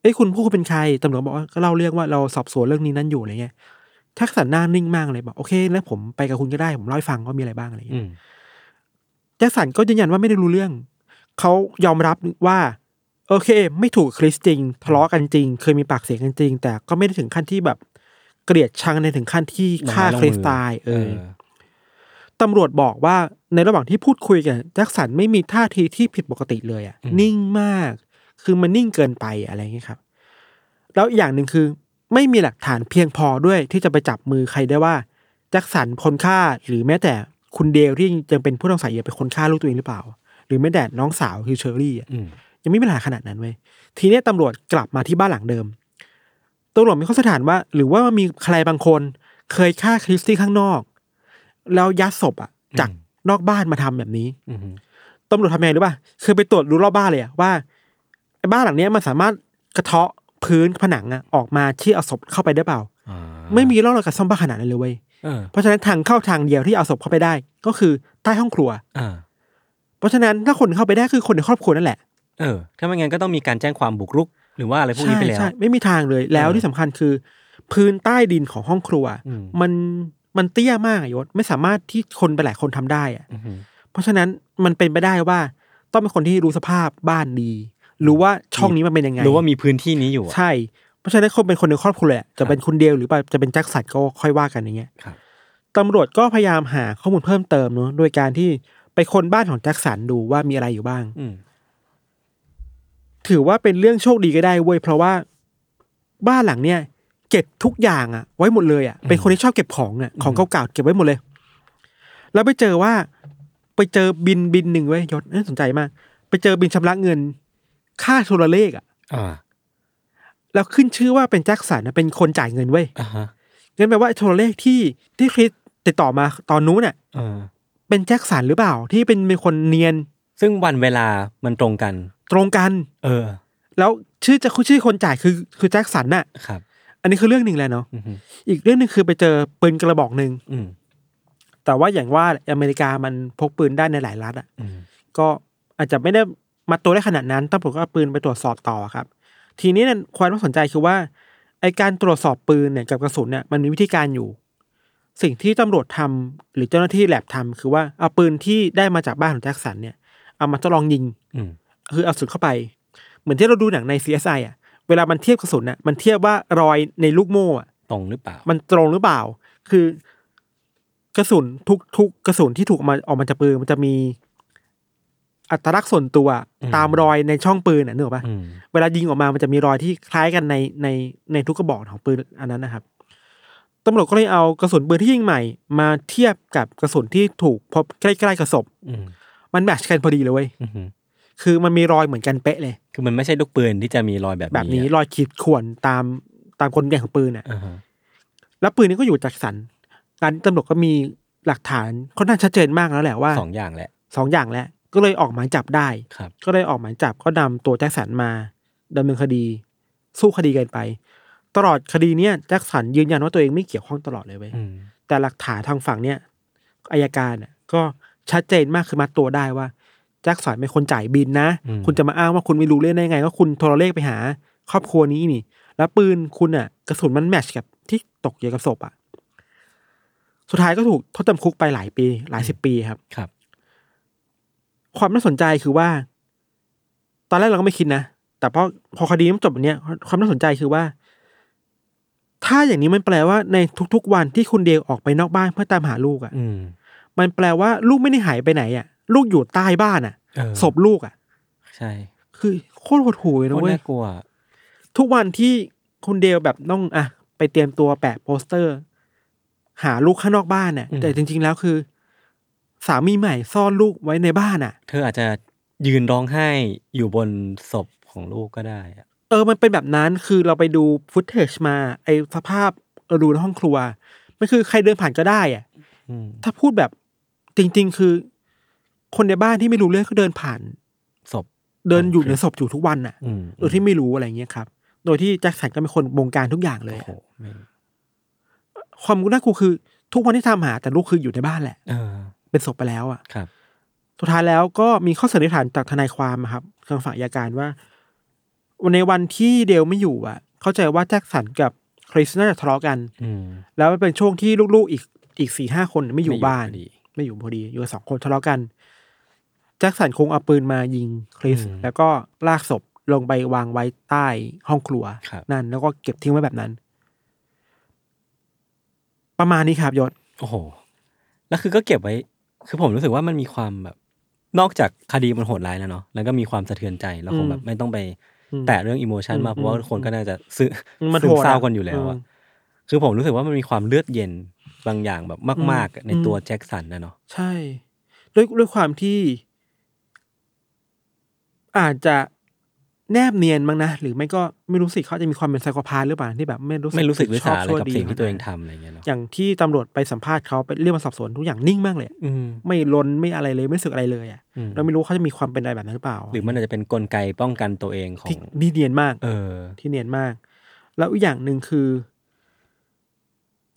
เอ้ยคุณพูดคุณเป็นใครตำรวจบอกว่าก็เล่าเรื่องว่าเราสอบสวนเรื่องนี้นั่นอยู่อะไรเงี้ยแจ็คสันหน้านิ่งมากเลยบอกโอเคแล้วผมไปกับคุณก็ได้ผมเล่าให้ฟังว่ามีอะไรบ้างอะไรอืเงี้ยมแจ็คสันก็ยืนยันว่าไม่ได้รู้เรื่องเขายอมรับว่าโอเค ไม่ถูกคริสจริงทะเลาะกันจริง เคยมีปากเสียงกันจริง แต่ก็ไม่ได้ถึงขั้นที่แบบเกลียดชังในถึงขั้นที่ฆ่าลงไม้ลงคริสมือตายเอเอออตำรวจบอกว่า ในระหว่างที่พูดคุยกันแจ็คสันไม่มีท่าทีที่ผิดปกติเลยอะ่ะอืมนิ่งมาก คือมันนิ่งเกินไปอะไรอย่างเงี้ยครับ แล้วอีกอย่างหนึ่งคือไม่มีหลักฐานเพียงพอด้วยที่จะไปจับมือใครได้ว่าแจ็คสันคนฆ่าหรือแม้แต่คุณเดลที่ยังเป็นผู้ต้องสงสัยอยู่เป็นคนฆ่าลูกตัวเองหรือเปล่า หรือแม้แต่น้องสาวคือเชอรี่อะอืมยังไม่มีหลักฐานขนาดนั้นเว้ยทีเนี้ยตำรวจกลับมาที่บ้านหลังเดิมตำรวจมีข้อสันนิษฐานว่า หรือว่ามีใครบางคนเคยฆ่าคริสตี้ข้างนอก แล้วยัดศพอะจาก นอกบ้านมาทำแบบนี้อืมตำรวจทำยังไงรู้ป่ะคือไปตรวจดูรอบบ้านเลยอะว่าไอ้บ้านหลังเนี้ยมันสามารถกระเทาะพื้นผนังอะออกมาที่เอาศพเข้าไปได้เปล่าอ่าไม่มีร่องรอยการซ่อมบ้านขนาดนั้นเลยเว้ยเออเพราะฉะนั้นทางเข้าทางเดียวที่เอาศพเข้าไปได้ ก็คือใต้ห้องครัวอ่าเพราะฉะนั้นถ้าคนเข้าไปได้คือคนในครอบครัวนั่นแหละเออถ้าไม่งั้นก็ต้องมีการแจ้งความบุกรุก หรือว่าอะไรพวกนี้ไปแล้วใช่ใช่ไม่มีทางเลยแล้วเออที่สำคัญคือ พื้นใต้ดินของห้องครัวอืมมัน มันเตี้ยมากอะยศไม่สามารถที่คนไปหลายคนทำได้อะอืมเพราะฉะนั้นมันเป็นไปได้ว่า ต้องเป็นคนที่รู้สภาพบ้านดีรู้ว่าช่องนี้มันเป็นยังไงหรือว่ามีพื้นที่นี้อยู่อะใช่ เพราะฉะนั้นคนเป็นคนในครอบครัวแหละจะเป็นคุณเดียวหรือจะเป็นแจ็คสันก็ค่อยว่ากันอย่างเงี้ยครับตำรวจก็พยายามหาข้อมูลเพิ่มเติมเนอะโดยการที่ไปค้นบ้านของแจ็คสันดูว่ามีอะไรอยู่บ้างอืมถือว่าเป็นเรื่องโชคดีก็ได้เว้ยเพราะว่าบ้านหลังเนี่ย เก็บทุกอย่างอะไว้หมดเลยอะเป็นคนที่ชอบเก็บของอะของเก่าๆเก็บไว้หมดเลย แล้วไปเจอว่า ไปเจอบินบินหนึ่งเว้ยยศน่าสนใจมาก ไปเจอบินชำระเงิน ค่าโทรเลขอะอ่าแล้วขึ้นชื่อว่าเป็นแจ็คสันนะเป็นคนจ่ายเงินเว้ยอ่าฮะงั้นแปลว่าไอ้โทรเลขที่ที่คริสติดต่อมาตอนนู้นน่ะเออเป็นแจ็คสันหรือเปล่า ที่เป็นเป็นคนเนียน ซึ่งวันเวลามันตรงกัน ตรงกัน เออ แล้วชื่อจะชื่อคนจ่ายคือคือแจ็คสันน่ะครับ อันนี้คือเรื่องหนึ่งแหละเนาะอืมอีกเรื่องหนึ่งคือไปเจอปืนกระบอกหนึ่งอืมแต่ว่าอย่างว่าอเมริกามันพกปืนได้ในหลายรัฐอะอืมก็อาจจะไม่ได้มาตัวได้ขนาดนั้นตำรวจก็เอาปืนไปตรวจสอบต่อครับ ทีนี้เนี่ยความน่าสนใจคือว่าไอการตรวจสอบปืนเนี่ยกับกระสุนเนี่ยมันมีวิธีการอยู่ สิ่งที่ตำรวจทำหรือเจ้าหน้าที่แลบทำคือว่าเอาปืนที่ได้มาจากบ้านของแจ็คสันเนี่ยเอามาทดลองยิงอืมคือเอากระสุนเข้าไป เหมือนที่เราดูหนังใน CSI อะ เวลามันเทียบกระสุนน่ะมันเทียบว่ารอยในลูกโม่อะตรงหรือเปล่า มันตรงหรือเปล่า คือกระสุนทุกทุกกระสุนที่ถูกเอามาออกมาจากปืนมันจะมี อัตลักษณ์ส่วนตัวอืมตามรอยในช่องปืนอะนึกออกปะอืมเวลายิงออกมามันจะมีรอยที่คล้ายกันในในในทุกกระบอกของปืนอันนั้นนะครับตำรวจก็เลยเอากระสุนปืนที่ยิงใหม่ มาเทียบกับกระสุนที่ถูกพบใกล้ๆกับศพ อืมมันแมทชกันพอดีเลยเว้ย อืม คือมันมีรอยเหมือนกันเป๊ะเลย คือมันไม่ใช่ลูกปืนที่จะมีรอยแบบแบบนี้อะรอยขีดข่วนตามตามกลไกของปืนอะอ่าฮะแล้วปืนนี้ก็อยู่จากสันการตำรวจก็มีหลักฐานค่อนข้างชัดเจนมากแล้วแหละว่าสองอย่างแหละสองอย่างแล้วก็เลยออกหมายจับได้ครับก็เลยออกหมายจับก็นำตัวแจ็คสันมาดำเนินคดี สู้คดีกันไป ตลอดคดีเนี้ยแจ็คสันยืนยันว่าตัวเองไม่เกี่ยวข้องตลอดเลยเว้ยอืมแต่หลักฐานทางฝั่งเนี้ยอายการน่ะก็ชัดเจนมากคือมัดตัวได้ว่า แจ็คสันเป็นคนจ่ายบินนะ คุณจะมาอ้างว่าคุณไม่รู้เรื่องได้ไง ก็คุณโทรเลขไปหา ครอบครัวนี้นี่ แล้วปืนคุณอะ กระสุนมันแมทช์กับที่ตกอยู่กับศพอะ สุดท้ายก็ถูกโทษจำคุกไปหลายปี หลายสิบปีครับครับ ความน่าสนใจคือว่า ตอนแรกเราก็ไม่คิดนะแต่พอพอคดีมันจบแบบเนี้ยความน่าสนใจคือว่า ถ้าอย่างนี้มันแปลว่าในทุกๆวันที่คุณเดลออกไปนอกบ้านเพื่อตามหาลูกอะอืมมันแปลว่าลูกไม่ได้หายไปไหนอะ ลูกอยู่ใต้บ้านอะเออศพลูกอะ ใช่ คือโคตรหดหูเลยโคนะตรเว้ยน่ากลัว ทุกวันที่คุณเดลแบบต้องอะไปเตรียมตัวแปะโปสเตอร์ หาลูกข้างนอกบ้านเนี่ยอืมแต่จริง ๆ แล้วคือ สามีใหม่ซ่อนลูกไว้ในบ้านอะ เธออาจจะยืนร้องไห้อยู่บนศพของลูกก็ได้อะเออมันเป็นแบบนั้นคือเราไปดูฟุตเทจมา ไอสภาพเราดูในห้องครัวมันคือใครเดินผ่านก็ได้อะอืมถ้าพูดแบบจริง ๆ คือ คนในบ้านที่ไม่รู้เรื่องก็เดินผ่านศพเดินอยู่โอเคในศพอยู่ทุกวันอะอืมโดยที่ไม่รู้อะไรเงี้ยครับ โดยที่แจ็คสันก็เป็นคนบงการทุกอย่างเลยโอ้โหแม่งความน่ากลัวคือ ทุกวันที่ทำหา แต่ลูกคืออยู่ในบ้านแหละเออเป็นศพไปแล้วอะครับสุดท้ายแล้วก็มีข้อสันนิษฐานจากทนายความอะครับทางฝ่ายอัยการว่าในวันที่เดลไม่อยู่อะ เข้าใจว่าแจ็คสันกับคริสน่าจะทะเลาะกันอืมแล้วมันเป็นช่วงที่ลูกๆอีกอีกสี่ห้าคนไม่อยู่บ้านพอดีไม่อยู่พอดีอยู่กันสองคนทะเลาะกัน แจ็คสันคงเอาปืนมายิงคริส อืมแล้วก็ลากศพลงไปวางไว้ใต้ห้องครัว ครับ นั่น แล้วก็เก็บทิ้งไว้แบบนั้น ประมาณนี้ครับยศ โอ้โห แล้วคือก็เก็บไว้ คือผมรู้สึกว่ามันมีความแบบ นอกจากคดีมันโหดร้ายแล้วเนาะ แล้วก็มีความสะเทือนใจ แล้วคงแบบไม่ต้องไป อืม แตะเรื่องอิโมชันอืมมาก เพราะว่าอืมคนก็น่าจะซึมมันซึโหมดอะเศร้ากันอยู่แล้วอะ อืม คือผมรู้สึกว่ามันมีความเลือดเย็นบางอย่างแบบมากอืมๆในตัวแจ็คสันนะเนาะ ใช่ ด้วยด้วยความที่ อาจจะแนบเนียนมั้งนะ หรือไม่ก็ไม่รู้สิเขาจะมีความเป็นไซโคพาหรือเปล่าที่แบบไม่รู้สึกไม่รู้สึกชอสาบอะไรชั่วกับดีสิ่งที่ตัวเองทำอะไรเงี้ยเนาะอย่างที่ตำรวจไปสัมภาษณ์เขาไปเรียกมาสอบสวนทุกอย่างนิ่งมากเลยอืไม่ลนไม่อะไรเลยไม่รู้สึกอะไรเลยอะเราไม่รู้เขาจะมีความเป็นอะไรแบบนั้นหรือเปล่า หรือมันอาจจะเป็นกลไกป้องกันตัวเองของที่เนียนมาก เออ ที่เนียนมาก แล้วอีกอย่างหนึ่งคือ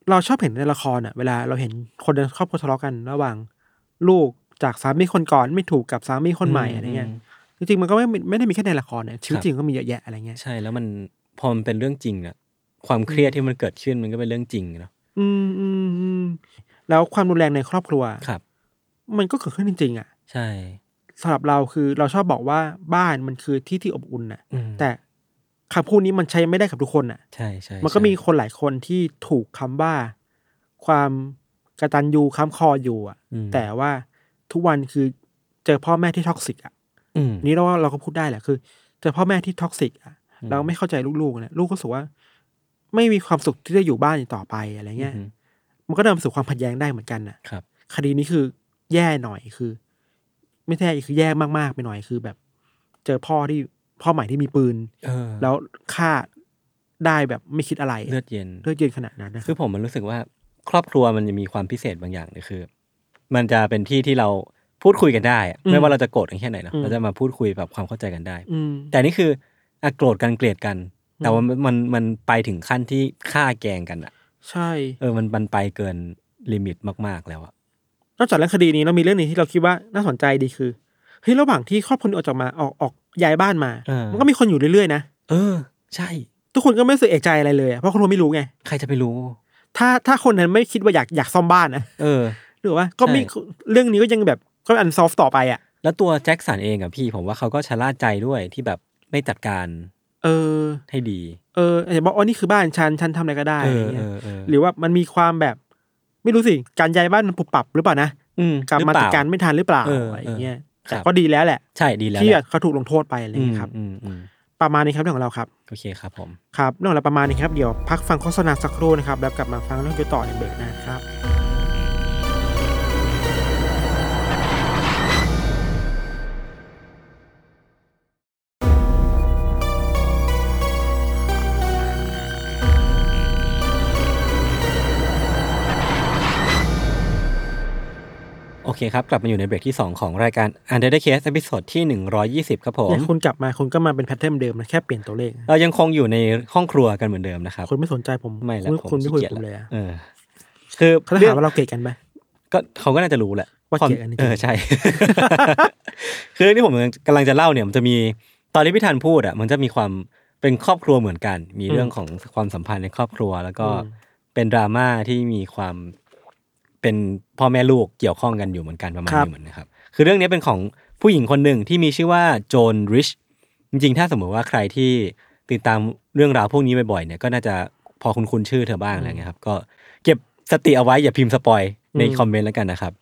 เราชอบเห็นในละครอะ เวลาเราเห็นคนในครอบครัวทะเลาะกัน ระหว่าง ลูกจากสามีคนก่อนไม่ถูกกับสามีคนใหม่อืมอะไรเงี้ย จริงๆมันก็ไม่ไม่ได้มีแค่ในละครเนี่ยชีวิตครับจริงก็มีเยอะแยะอะไรเงี้ยใช่แล้วมันพอมันเป็นเรื่องจริงอะความเครียดที่มันเกิดขึ้นมันก็เป็นเรื่องจริงเนาะอืมอืมอืมแล้วความรุนแรงในครอบครัวครับ มันก็เกิดขึ้นจริง ๆ อะ ใช่สำหรับเราคือเราชอบบอกว่าบ้านมันคือที่ที่อบอุ่นน่ะ อืมแต่คำพูดนี้มันใช้ไม่ได้กับทุกคนน่ะ ใช่ใช่มันก็ใช่มีคนหลายคนที่ถูกคำว่า ความกตัญญูค้ำคออยู่อะ อืมแต่ว่าทุกวันคือเจอพ่อแม่ที่ toxic อะอืม นี่เราว่าเราก็พูดได้แหละคือเจอพ่อแม่ที่ toxic อะอืมเราไม่เข้าใจลูกๆเนี่ยลูกก็รู้สึกว่า ไม่มีความสุขที่จะอยู่บ้านอีกต่อไปอะไรเงี้ยอืมมันก็นำมาสู่ความขัดแย้งได้เหมือนกันน่ะครับ คดีนี้คือแย่หน่อยคือ ไม่ใช่คือแย่มากๆไปหน่อยคือแบบ เจอพ่อที่พ่อใหม่ที่มีปืนเออแล้วฆ่าได้แบบไม่คิดอะไรเลือดเย็นเลือดเย็นขนาดนั้นนะคือผมมันรู้สึกว่า ครอบครัวมันจะมีความพิเศษบางอย่างเลยคือ มันจะเป็นที่ที่เรา พูดคุยกันได้อะไม่ว่าเราจะโกรธกันแค่ไหนเนอะเราจะมาพูดคุยแบบความเข้าใจกันได้อืมแต่นี่คืออะโกรธกันเกลียดกัน แต่ว่ามันมันมันไปถึงขั้นที่ฆ่าแกล้งกันอะใช่ เออมันมันไปเกิน limit มาก ๆแล้วอะนอกจากเรื่องคดีนี้เรามีเรื่องหนึงที่เราคิดว่าน่าสนใจดีคือเฮ้ยระหว่างที่ครอบครัวนี้ออกจากมาออกออกย้ายบ้านมามันก็มีคนอยู่เรื่อยๆนะเออ ใช่ ทุกคนก็ไม่รู้สึกเอะใจอะไรเลยอะเพราะคนเราไม่รู้ไงใครจะไปรู้ ถ้าถ้าคนนั้นไม่คิดว่าอยากอยากซ่อมบ้านนะเออหรือว่าก็ไม่ใช่เรื่องนี้ก็ยังแบบ ก็ unsolved ต่อไปอะ แล้วตัวแจ็คสันเองอะพี่ ผมว่าเขาก็ชะล่าใจด้วยที่แบบไม่จัดการเออให้ดี เอออาจจะบอกอ๋อนี่คือบ้านฉันฉันทำอะไรก็ได้เออะไรอเงี้เอยอเออหรือว่ามันมีความแบบ ไม่รู้สิ การย้ายบ้านมันปรับปรับหรือเปล่านะอืมกลับมาหอเปจัดการไม่ทันหรือเปล่าเอออะไรอย่างเงี้ยเออแต่ครับก็ดีแล้วแหละ ใช่ดีแล้วที่แหละเขาถูกลงโทษไปอะไรอย่างเงี้ยครับอืมอืมประมาณนี้ครับเรื่องของเราครับ โอเคครับผมครับเรื่องของเราประมาณนี้ครับเดี๋ยวพักฟังโฆษณาสักครู่นะครับแล้วกลับมาฟังเรื่องกันต่อในเบรกหนะครับ เคครับ กลับมาอยู่ในเบรกที่ 2 ของรายการ Under the Case ตอนที่ 120 ครับผมเนี่ยคุณกลับมาคุณก็มาเป็นแพทเทิร์นเดิมนะแค่เปลี่ยนตัวเลข เรายังคงอยู่ในห้องครัวกันเหมือนเดิมนะครับคุณไม่สนใจผมไม่แล้วคุณผมคุณไม่คุยขี้กับเกีผมจเลยอะเออ คือเขาจะเรื่ถามว่าเราเกลียดกันไหมก็เขาก็น่าจะรู้แหละว่าควมเกลียดกันจริงๆเออใช่ คือเรื่องที่ผมกำลังจะเล่าเนี่ยมันจะมีตอนที่พี่ธันพูดอะมันจะมีความเป็นครอบครัวเหมือนกัน มีอืมเรื่องของความสัมพันธ์ในครอบครัว แล้วก็อืมเป็นดราม่าที่มีความ เป็นพ่อแม่ลูกเกี่ยวข้องกันอยู่เหมือนกันประมาณครับนี้เหมือนนะครับ คือเรื่องนี้เป็นของผู้หญิงคนหนึ่งที่มีชื่อว่าโจนริชจริงๆ ถ้าสมมติว่าใครที่ติดตามเรื่องราวพวกนี้บ่อยๆเนี่ยก็น่าจะพอคุ้นคุ้นชื่อเธอบ้างอะไรเงี้ยครับ ก็เก็บสติเอาไว้อย่าพิมพ์ spoil ในอืมคอมเมนต์แล้วกันนะครับ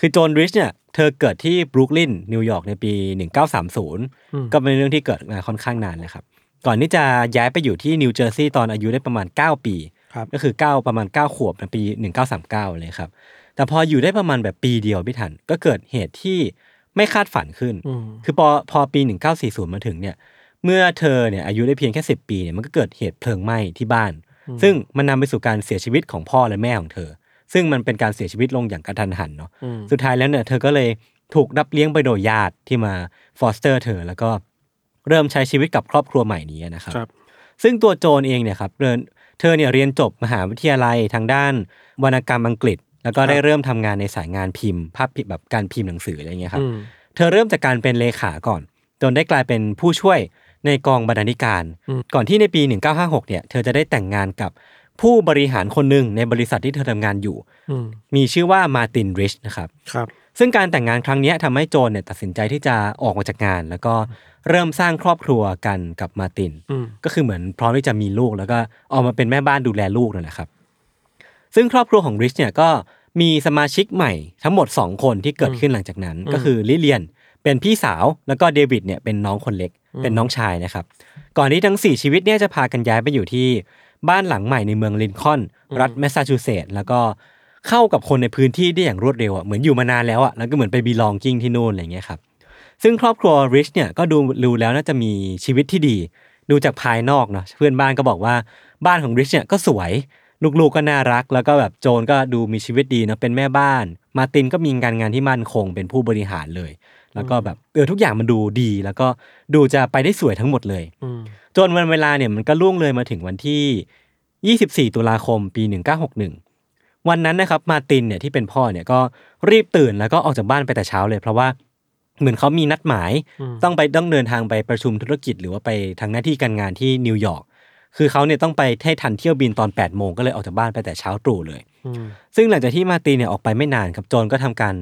คือโจนริชเนี่ยเธอเกิดที่บรุกลินนิวยอร์กในปี 1930 ก็เป็นเรื่องที่เกิดมาค่อนข้างนานเลยครับ ก่อนที่จะย้ายไปอยู่ที่นิวเจอร์ซีย์ตอนอายุได้ประมาณ 9 ปี ครับก็คือ 9 ประมาณ 9 ขวบในปี 1939 เลยครับ แต่พออยู่ได้ประมาณแบบปีเดียวพี่ทันก็เกิดเหตุที่ไม่คาดฝันขึ้นอืมคือพอพอปี 1940 มาถึงเนี่ย เมื่อเธอเนี่ยอายุได้เพียงแค่ 10 ปีเนี่ยมันก็เกิดเหตุเพลิงไหม้ที่บ้าน ซึ่งมันนำไปสู่การเสียชีวิตของพ่อและแม่ของเธอ ซึ่งมันเป็นการเสียชีวิตลงอย่างกระทันหันเนาะอืมสุดท้ายแล้วเนี่ยเธอก็เลยถูกรับเลี้ยงไปโดยญาติที่มาฟอสเตอร์เธอแล้วก็เริ่มใช้ชีวิตกับครอบครัวใหม่นี้นะครับครับซึ่งตัวโจนเองเนี่ยครับเรียน เธอเนี่ยเรียนจบมหาวิทยาลัยทางด้านวรรณกรรมอังกฤษ แล้วก็ได้เริ่มทำงานในสายงานพิมพ์ ภาพพิมพ์แบบการพิมพ์หนังสืออะไรเงี้ยครับอืมเธอเริ่มจากการเป็นเลขาก่อน จนได้กลายเป็นผู้ช่วยในกองบรรณาธิการอืมก่อนที่ในปี 1956 เนี่ย เธอจะได้แต่งงานกับผู้บริหารคนหนึ่งในบริษัทที่เธอทำงานอยู่อืมมีชื่อว่ามาร์ตินริชนะครับครับ ซึ่งการแต่งงานครั้งเนี้ยทำให้โจนเนี่ยตัดสินใจที่จะออกมาจากงาน แล้วก็เริ่มสร้างครอบครัวกันกับมาร์ตินอืมก็คือเหมือนพร้อมที่จะมีลูกแล้วก็ออกมาเป็นแม่บ้านดูแลลูกนั่นแหละครับ ซึ่งครอบครัวของริชเนี่ยก็มีสมาชิกใหม่ทั้งหมด 2 คนที่เกิดขึ้นหลังจากนั้น ก็คือลิเลียนเป็นพี่สาวแล้วก็เดวิดเนี่ยเป็นน้องคนเล็ก เป็นน้องชายนะครับ ก่อนที่ทั้ง 4 ชีวิตเนี่ยจะพากันย้ายไปอยู่ที่บ้านหลังใหม่ในเมืองลินคอล์นรัฐแมสซาชูเซตส์แล้วก็ เข้ากับคนในพื้นที่ได้อย่างรวดเร็วอะเหมือนอยู่มานานแล้วอะแล้วก็เหมือนไปบีลองกิ้งที่นู่นอะไรอย่างเงี้ยครับซึ่งครอบครัวริชเนี่ยก็ดูดูแล้วน่าจะมีชีวิตที่ดี ดูจากภายนอกเนาะเพื่อนบ้านก็บอกว่าบ้านของริชเนี่ยก็สวย ลูกๆก็น่ารัก แล้วก็แบบโจนก็ดูมีชีวิตดีเนาะเป็นแม่บ้าน มาร์ตินก็มีการงานที่มั่นคงเป็นผู้บริหารเลย แล้วก็แบบเออทุกอย่างมันดูดี แล้วก็ดูจะไปได้สวยทั้งหมดเลยอืมจนวันเวลาเนี่ยมันก็ล่วงเลยมาถึงวันที่ 24 ตุลาคมปี 1961 วันนั้นนะครับมาร์ตินเนี่ยที่เป็นพ่อเนี่ยก็รีบตื่นแล้วก็ออกจากบ้านไปแต่เช้าเลย เพราะว่าเหมือนเขามีนัดหมาย ต้องไปต้องเดินทางไปประชุมธุรกิจ หรือว่าไปทางหน้าที่การงานที่นิวยอร์กคือเขาเนี่ยต้องไปให้ทันเที่ยวบินตอน8ปดโมงก็เลยออกจากบ้านไปแต่เช้าตรู่เลยอืมซึ่งหลังจากที่มาร์ตินเนี่ยออกไปไม่นานครับโจนก็ทำการ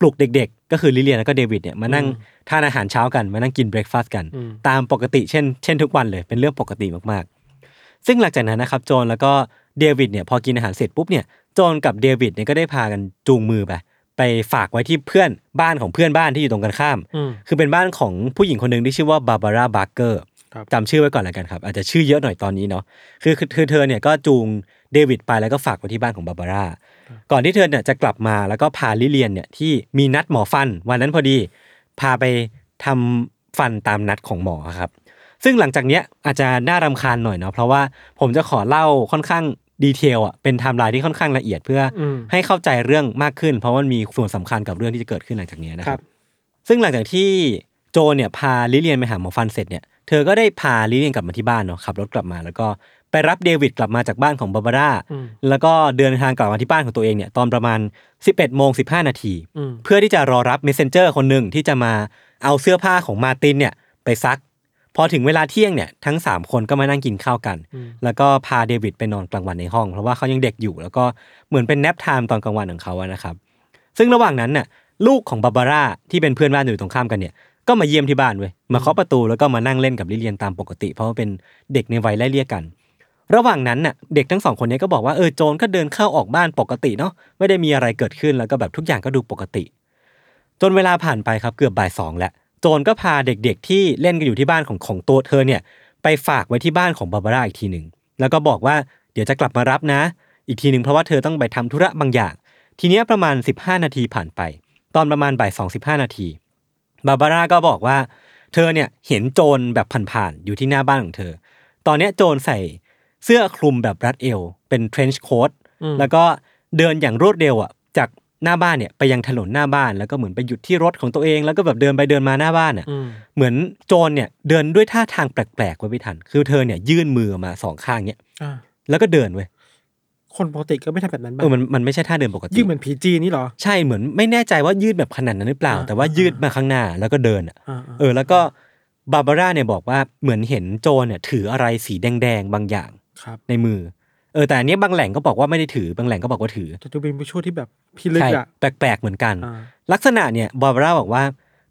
ปลุกเด็ก ๆ ก็คือลิเลียนแล้วก็เดวิดเนี่ยมานั่งทานอาหารเช้ากันมานั่งกินเบรคฟาสต์กันอืมตามปกติเช่นเช่นทุกวันเลยเป็นเรื่องปกติมากๆ ซึ่งหลังจากนั้นนะครับโจนแล้วก็ เดวิดเนี่ยพอกินอาหารเสร็จปุ๊บเนี่ยโจนกับเดวิดเนี่ยก็ได้พากันจูงมือไปไปฝากไว้ที่เพื่อนบ้านของเพื่อนบ้านที่อยู่ตรงกันข้ามอืมคือเป็นบ้านของผู้หญิงคนหนึ่งที่ชื่อว่าบาบาร่าบาร์เกอร์ครับจำชื่อไว้ก่อนแล้วกันครับอาจจะชื่อเยอะหน่อยตอนนี้เนาะคือคือคือเธอเนี่ยก็จูงเดวิดไปแล้วก็ฝากไว้ที่บ้านของบาบาร่าก่อนที่เธอเนี่ยจะกลับมาแล้วก็พาลิเลียนเนี่ยที่มีนัดหมอฟัน วันนั้นพอดีพาไปทำฟันตามนัดของหมอครับ ซึ่งหลังจากเนี้ยอาจจะน่ารำคาญหน่อยเนาะเพราะว่าผมจะขอเล่าค่อนข้าง detail อะเป็นไทม์ไลน์ที่ค่อนข้างละเอียดเพื่ออมให้เข้าใจเรื่องมากขึ้น เพราะว่ามันมีส่วนสำคัญกับเรื่องที่จะเกิดขึ้นหลังจากเนี้ยนะคครัรับบซึ่งหลังจากที่โจนเนี่ยพาลิเลียนไปหาหมอฟันเสร็จเนี่ยเธอก็ได้พาลิเลียนกลับมาที่บ้านเนาะขับรถกลับมา แล้วก็ไปรับเดวิดกลับมาจากบ้านของบาบาร่าอืมแล้วก็เดินทางกลับมาที่บ้านของตัวเองเนี่ยตอนประมาณ 11โมง15 นาทีอืมเพื่อที่จะรอรับ messenger คนหนึ่งที่จะมาเอาเสื้อผ้าของมาร์ตินเนี่ยไปซัก พอถึงเวลาเที่ยงเนี่ยทั้ง 3 คนก็มานั่งกินข้าวกัน แล้วก็พาเดวิดไปนอนกลางวันในห้อง เพราะว่าเขายังเด็กอยู่ แล้วก็เหมือนเป็นแนปไทม์ตอนกลางวันของเขาอะนะครับ ซึ่งระหว่างนั้นน่ะลูกของบาบาร่าที่เป็นเพื่อนบ้านอยู่ตรงข้ามกันเนี่ยก็มาเยี่ยมที่บ้านเว้ยมาเคาะประตูแล้วก็มานั่งเล่นกับลิเลียนตามปกติ เพราะว่าเป็นเด็กในวัยไล่เลี่ยกัน ระหว่างนั้นน่ะเด็กทั้งสองคนเนี้ก็บอกว่าเออโจนก็เดินเข้าออกบ้านปกติเนาะไม่ได้มีอะไรเกิดขึ้นแล้วก็แบบทุกอย่างก็ดูปกติ จนเวลาผ่านไปครับเกือบบ่ายสองแล้ว โจนก็พาเด็กๆ ที่เล่นกันอยู่ที่บ้านของของตัวเธอเนี่ยไปฝากไว้ที่บ้านของบาบาร่าอีกทีหนึ่งแล้วก็บอกว่าเดี๋ยวจะกลับมารับนะ อีกทีหนึ่งเพราะว่าเธอต้องไปทำธุระบางอย่าง ทีเนี้ยประมาณ 15 นาทีผ่านไป ตอนประมาณบ่ายสองสิบห้านาทีบาบาร่าก็บอกว่า เธอเนี่ยเห็นโจรแบบผ่านๆอยู่ที่หน้าบ้านของเธอ ตอนเนี้ยโจรใส่เสื้อคลุมแบบรัดเอว เป็นเทรนช์โค้ทแล้วก็เดินอย่างรวดเร็วอะจาก หน้าบ้านเนี่ยไปยังถนนหน้าบ้านแล้วก็เหมือนไปหยุดที่รถของตัวเองแล้วก็แบบเดินไปเดินมาหน้าบ้านอะอืมเหมือนโจรเนี่ยเดินด้วยท่าทางแปลกๆไว้ไม่ทัน คือเธอเนี่ยยื่นมือมาสองข้างเนี่ยอ่าแล้วก็เดินเว้ยคนปกติก็ไม่ทำแบบนั้นบ้าเออมันมันไม่ใช่ท่าเดินปกติยิ่งเหมือนผีจีนนี่เหรอใช่เหมือนไม่แน่ใจว่ายืดแบบขนาดนั้นหรือเปล่าอ่าแต่ว่ายืดมาข้างหน้าแล้วก็เดินอะอ่าเออ แล้วก็บาบาร่าเนี่ยบอกว่าเหมือนเห็นโจรเนี่ยถืออะไรสีแดงๆบางอย่างครับในมือ เออแต่อันเนี้ยบางแหล่งก็บอกว่าไม่ได้ถือบางแหล่งก็บอกว่าถือจะดูเป็นผู้ช่วยที่แบบพิลึกใช่อะแปลกๆเหมือนกันอ่าลักษณะเนี่ยบาบาร่าบอกว่า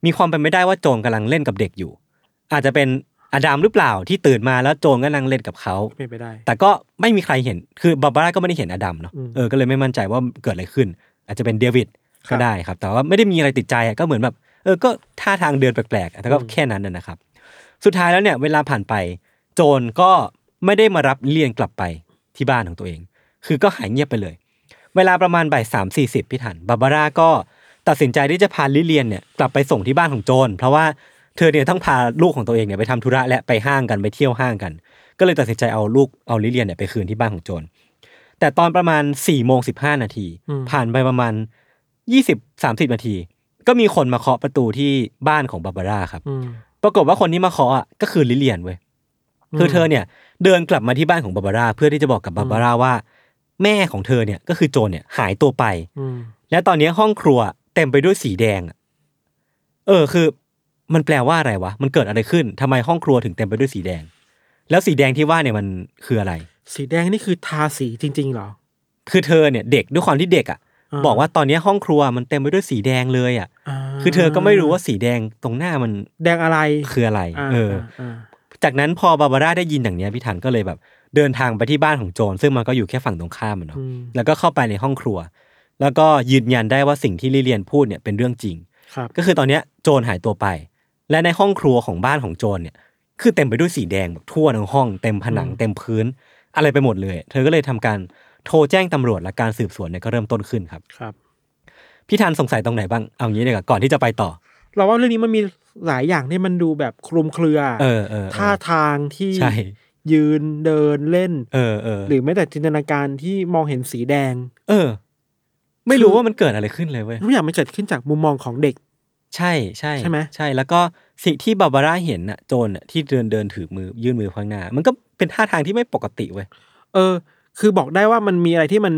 มีความเป็นไม่ได้ว่าโจรกำลังเล่นกับเด็กอยู่ อาจจะเป็นอดัมหรือเปล่าที่ตื่นมาแล้วโจรกำลังเล่นกับเขาเป็นไปได้ แต่ก็ไม่มีใครเห็นคือบาบาร่าก็ไม่ได้เห็นอดัมเนาะอืมเออก็เลยไม่มั่นใจว่าเกิดอะไรขึ้น อาจจะเป็นเดวิดครัก็บได้ครับ แต่ว่าไม่ได้มีอะไรติดใจอะก็เหมือนแบบ เออก็ท่าทางเดินแปลกๆอะแต่ก็แค่นั้นนะนะครับ สุดท้ายแล้วเนี่ยเวลาผ่านไป โจรก็ไม่ได้มารับลิเลียนกลับไป ที่บ้านของตัวเอง คือก็หายเงียบไปเลย เวลาประมาณบ่ายสามสี่สิบพี่ถันบาบาร่าก็ตัดสินใจที่จะพาลิเลียนเนี่ยกลับไปส่งที่บ้านของโจรเพราะว่าเธอเนี่ยต้องพาลูกของตัวเองเนี่ยไปทำธุระและไปห้างกันไปเที่ยวห้างกัน ก็เลยตัดสินใจเอาลูกเอาลิเลียนเนี่ยไปคืนที่บ้านของโจรแต่ตอนประมาณ4ี่โมงสิบห้านาทีอืมผ่านไปประมาณยี่สิบสามสิบนาที ก็มีคนมาเคาะประตูที่บ้านของบาบาร่าครับอืมปรากฏว่าคนที่มาเคาะอะก็คือลิเลียนเว้ย คือเธอเนี่ยเดินกลับมาที่บ้านของบาบาร่าเพื่อที่จะบอกกับบาบาร่าว่า แม่ของเธอเนี่ยก็คือโจรเนี่ยหายตัวไปอืมและตอนนี้ห้องครัวเต็มไปด้วยสีแดงอะเออคือ มันแปลว่าอะไรวะมันเกิดอะไรขึ้นทำไมห้องครัวถึงเต็มไปด้วยสีแดง แล้วสีแดงที่ว่าเนี่ยมันคืออะไร สีแดงนี่คือทาสีจริงๆเหรอ คือเธอเนี่ยเด็กด้วยความที่เด็กอะอ่าบอกว่าตอนนี้ห้องครัวมันเต็มไปด้วยสีแดงเลยอะาคือเธอก็ไม่รู้ว่าสีแดงตรงหน้ามันแดงอะไรคืออะไราเออา จากนั้นพอบาบาร่าได้ยินอย่างเนี้ยพี่ถันก็เลยแบบ เดินทางไปที่บ้านของโจรซึ่งมันก็อยู่แค่ฝั่งตรงข้ามอะเนาะอืมแล้วก็เข้าไปในห้องครัว แล้วก็ยืนยันได้ว่าสิ่งที่ลิเลียนพูดเนี่ยเป็นเรื่องจริงครับก็คือตอนเนี้ยโจรหายตัวไป และในห้องครัวของบ้านของโจรเนี่ยคือเต็มไปด้วยสีแดงแบบทั่วทั้งห้องเต็มผนังอืมเต็มพื้น อะไรไปหมดเลย เธอก็เลยทำการโทรแจ้งตำรวจและการสืบสวนเนี่ยก็เริ่มต้นขึ้นครับครับพี่ทันสงสัยตรงไหนบ้างเอางี้ดีกว่าก่อนที่จะไปต่อ เราว่าเรื่องนี้มันมี หลายอย่างที่มันดูแบบคลุมเครือเออเออเออท่าทางที่ใช่ยืนเดินเล่น เออเออหรือแม้แต่จินตนาการที่มองเห็นสีแดง เออ ไม่รู้คือว่ามันเกิดอะไรขึ้นเลยเว้ยทุกอย่างมันเกิดขึ้นจากมุมมองของเด็ก ใช่ใช่ใช่ไหมใช่แล้วก็สิ่งที่บาบาร่าเห็นน่ะโจรน่ะที่เดินเดินถือมือยื่นมือข้างหน้า มันก็เป็นท่าทางที่ไม่ปกติเว้ยเออ คือบอกได้ว่ามันมีอะไรที่มัน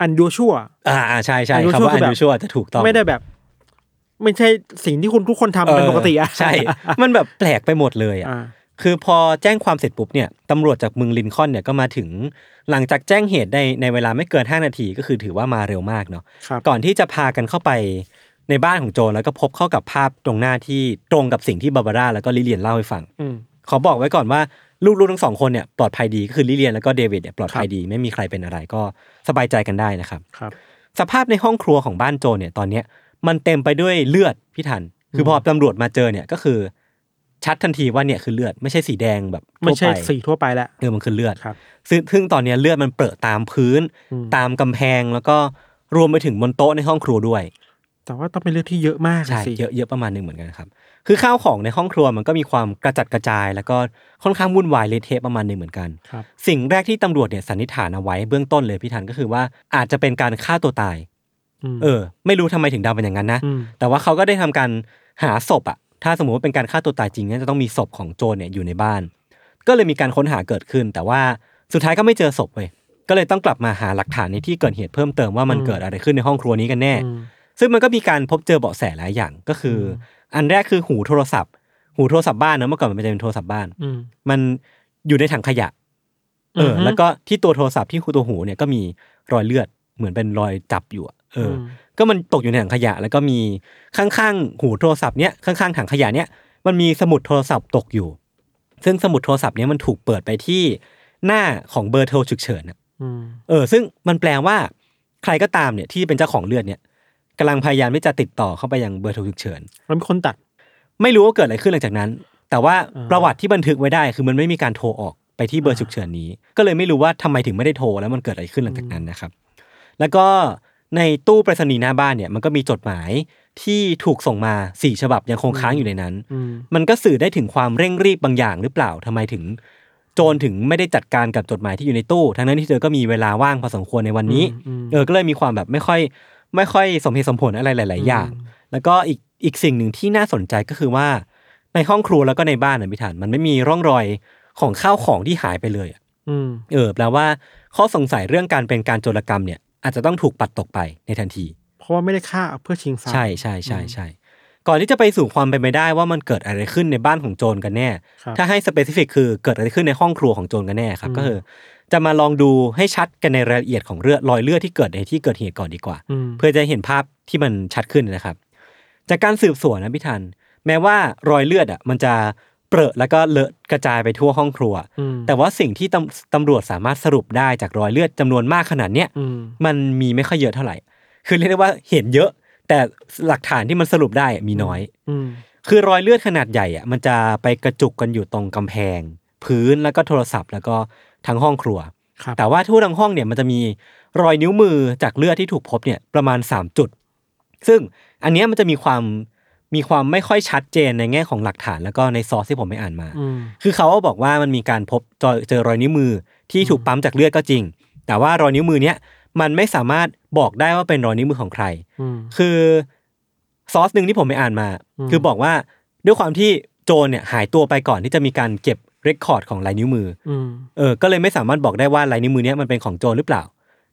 อันยูชั่วอ่าอ่าใช่ใช่ unusual คำว่าคืออันแบบยูชัวจะถูกต้องไม่ได้แบบ ไม่ใช่สิ่งที่คุณทุกคนทำเป็นปกติอะเใช่ มันแบบแปลกไปหมดเลยอะอ่าคือพอแจ้งความเสร็จปุ๊บเนี่ยตำรวจจากเมืองลินคอล์นเนี่ยก็มาถึง หลังจากแจ้งเหตุได้ในเวลาไม่เกิน 5 นาทีก็คือถือว่ามาเร็วมากเนาะครับก่อนที่จะพากันเข้าไปในบ้านของโจรแล้วก็พบเข้ากับภาพตรงหน้าที่ตรงกับสิ่งที่บาบาร่าแล้วก็ลิเลียนเล่าให้ฟังอืมขอบอกไว้ก่อนว่าลูกๆทั้งสองคนเนี่ยปลอดภัยดีก็คือลิเลียนแล้วก็เดวิดเนี่ยปลอดภัยดีไม่มีใครเป็นอะไรก็สบายใจกันได้นะครับครับ สภาพในห้องครัวของบ้านโจรเนี่ยตอนเนี้ย มันเต็มไปด้วยเลือดพี่ทัน คือพอตำรวจมาเจอเนี่ยก็คือ ชัดทันทีว่าเนี่ยคือเลือดไม่ใช่สีแดงแบบไม่ทั่วใช่ไปสีทั่วไปแล้วเออมันคือเลือดครับซึ่งซึ่งตอนเนี้ยเลือดมันเปรอะตามพื้นอืมตามกำแพงแล้วก็รวมไปถึงบนโต๊ะในห้องครัวด้วย แต่ว่าต้องเป็นเรื่องที่เยอะมากใช่สิเยอะเยอะประมาณหนึ่งเหมือนกันครับ คือข้าวของในห้องครัวมันก็มีความกระจัดกระจาย แล้วก็ค่อนข้างวุ่นวายเละเทะประมาณหนึ่งเหมือนกันครับสิ่งแรกที่ตำรวจเนี่ยสันนิษฐานเอาไว้เบื้องต้นเลยพี่ทันก็คือว่าอาจจะเป็นการฆ่าตัวตายม เออ ไม่รู้ทำไมถึงเดาเป็นอย่างนั้นนะมแต่ว่าเขาก็ได้ทำการหาศพอะถ้าสมมติว่าเป็นการฆ่าตัวตายจริงเนี่ยจะต้องมีศพของโจรเนี่ยอยู่ในบ้าน ก็เลยมีการค้นหาเกิดขึ้น แต่ว่าสุดท้ายก็ไม่เจอศพเว้ยก็เลยต้องกลับมาหาหลักฐานในที่เกิดเหตุเพิ่มเติมว่ามันเกิดอะไรขึ้นในห้องครัวนี้กันแน่อืมซึ่งมันก็มีการพบเจอเบาะแสหลายอย่างก็คือออันแรกคือหูโทรศัพท์ หูโทรศัพท์บ้านเนอะเมื่อก่อนมันจะเป็นโทรศัพท์บ้านอืมมันอยู่ในถังขยะ เอออือฮึแล้วก็ที่ตัวโทรศัพท์ที่ตัวหูเนี่ยก็มีรอยเลือดเหมือนเป็นรอยจับอยู่อะ เอออมก็มันตกอยู่ในถังขยะ แล้วก็มีข้างๆหูโทรศัพท์เนี้ยข้างๆถังขยะเนี้ยมันมีสมุดโทรศัพท์ตกอยู่ ซึ่งสมุดโทรศัพท์เนี้ยมันถูกเปิดไปที่หน้าของเบอร์โทรฉุกเฉินอะอืมเออ ซึ่งมันแปลว่า ใครก็ตามเนี่ยที่เป็นเจ้าของเลือดเนี่ยกำลังพยายามที่จะติดต่อเข้าไปยังเบอร์โทรฉุกเฉินมันมีคนตัด ไม่รู้ว่าเกิดอะไรขึ้นหลังจากนั้น แต่ว่าอ่าประวัติที่บันทึกไว้ได้ คือมันไม่มีการโทรออกไปที่เบอร์ฉุกเฉินนี้ ก็เลยไม่รู้ว่าทำไมถึงไม่ได้โทรแล้วมันเกิดอะไรขึ้นหลังจากนั้นนะครับ แล้วก็ ในตู้ไปรษณีย์หน้าบ้านเนี่ยมันก็มีจดหมายที่ถูกส่งมาสี่ฉบับยังคงค้างอยู่ในนั้นอืมมันก็สื่อได้ถึงความเร่งรีบบางอย่างหรือเปล่าทำไมถึง โจรถึงไม่ได้จัดการกับจดหมายที่อยู่ในตู้ ทั้งนั้นที่เธอก็มีเวลาว่างพอสมควรในวันนี้อืมเออก็เลยมีความแบบไม่ค่อย ไม่ค่อยสมเหตุสมผลอะไรหลาย ๆ อย่างอืมแล้วก็อีกอีกสิ่งหนึ่งที่น่าสนใจก็คือว่า ในห้องครัวแล้วก็ในบ้านนะพิธานมันไม่มีร่องรอยของข้าวของที่หายไปเลยอะอืมเออแปลว่าข้อสงสัยเรื่องการเป็นการโจรกรรมเนี่ย อาจจะต้องถูกปัดตกไปในทันที เพราะว่าไม่ได้ฆ่าเพื่อชิงทรัพย์ใช่ใช่ใช่ใช่ก่อนที่จะไปสู่ความเป็นไปได้ว่ามันเกิดอะไรขึ้นในบ้านของโจรกันแน่ครับถ้าให้สเปซิฟิกคือเกิดอะไรขึ้นในห้องครัวของโจรกันแน่ครับอืมก็คือจะมาลองดูให้ชัดกันในรายละเอียดของเลือดรอยเลือดที่เกิดในที่เกิดเหตุก่อนดีกว่าอืมเพื่อจะเห็นภาพที่มันชัดขึ้นนะครับ จากการสืบสวนนะพี่ทัน แม้ว่ารอยเลือดอะมันจะ เปรอะแล้วก็เลอะกระจายไปทั่วห้องครัวอืมแต่ว่าสิ่งที่ตำตำรวจสามารถสรุปได้จากรอยเลือดจำนวนมากขนาดเนี้ยอืมมันมีไม่ค่อยเยอะเท่าไหร่ คือเรียกได้ว่าเห็นเยอะ แต่หลักฐานที่มันสรุปได้มีน้อยอืมคือรอยเลือดขนาดใหญ่อะมันจะไปกระจุกกันอยู่ตรงกำแพง พื้นแล้วก็โทรศัพท์แล้วก็ทั้งห้องครัวครับแต่ว่าทั่วทั้งห้องเนี่ยมันจะมีรอยนิ้วมือจากเลือดที่ถูกพบเนี่ยประมาณ 3 จุด ซึ่งอันเนี้ยมันจะมีความ มีความไม่ค่อยชัดเจนในแง่ของหลักฐานแล้วก็ในซอสที่ผมไปอ่านมาอืมคือเขาก็บอกว่ามันมีการพบเจอเจอรอยนิ้วมือที่ถูกปั๊มจากเลือดก็จริง แต่ว่ารอยนิ้วมือเนี้ยมันไม่สามารถบอกได้ว่าเป็นรอยนิ้วมือของใครอืมคือซอสหนึ่งที่ผมไปอ่านมาอืมคือบอกว่าด้วยความที่โจรเนี่ยหายตัวไปก่อนที่จะมีการเก็บเรคคอร์ดของลายนิ้วมืออืมเออ ก็เลยไม่สามารถบอกได้ว่าลายนิ้วมือเนี้ยมันเป็นของโจรหรือเปล่า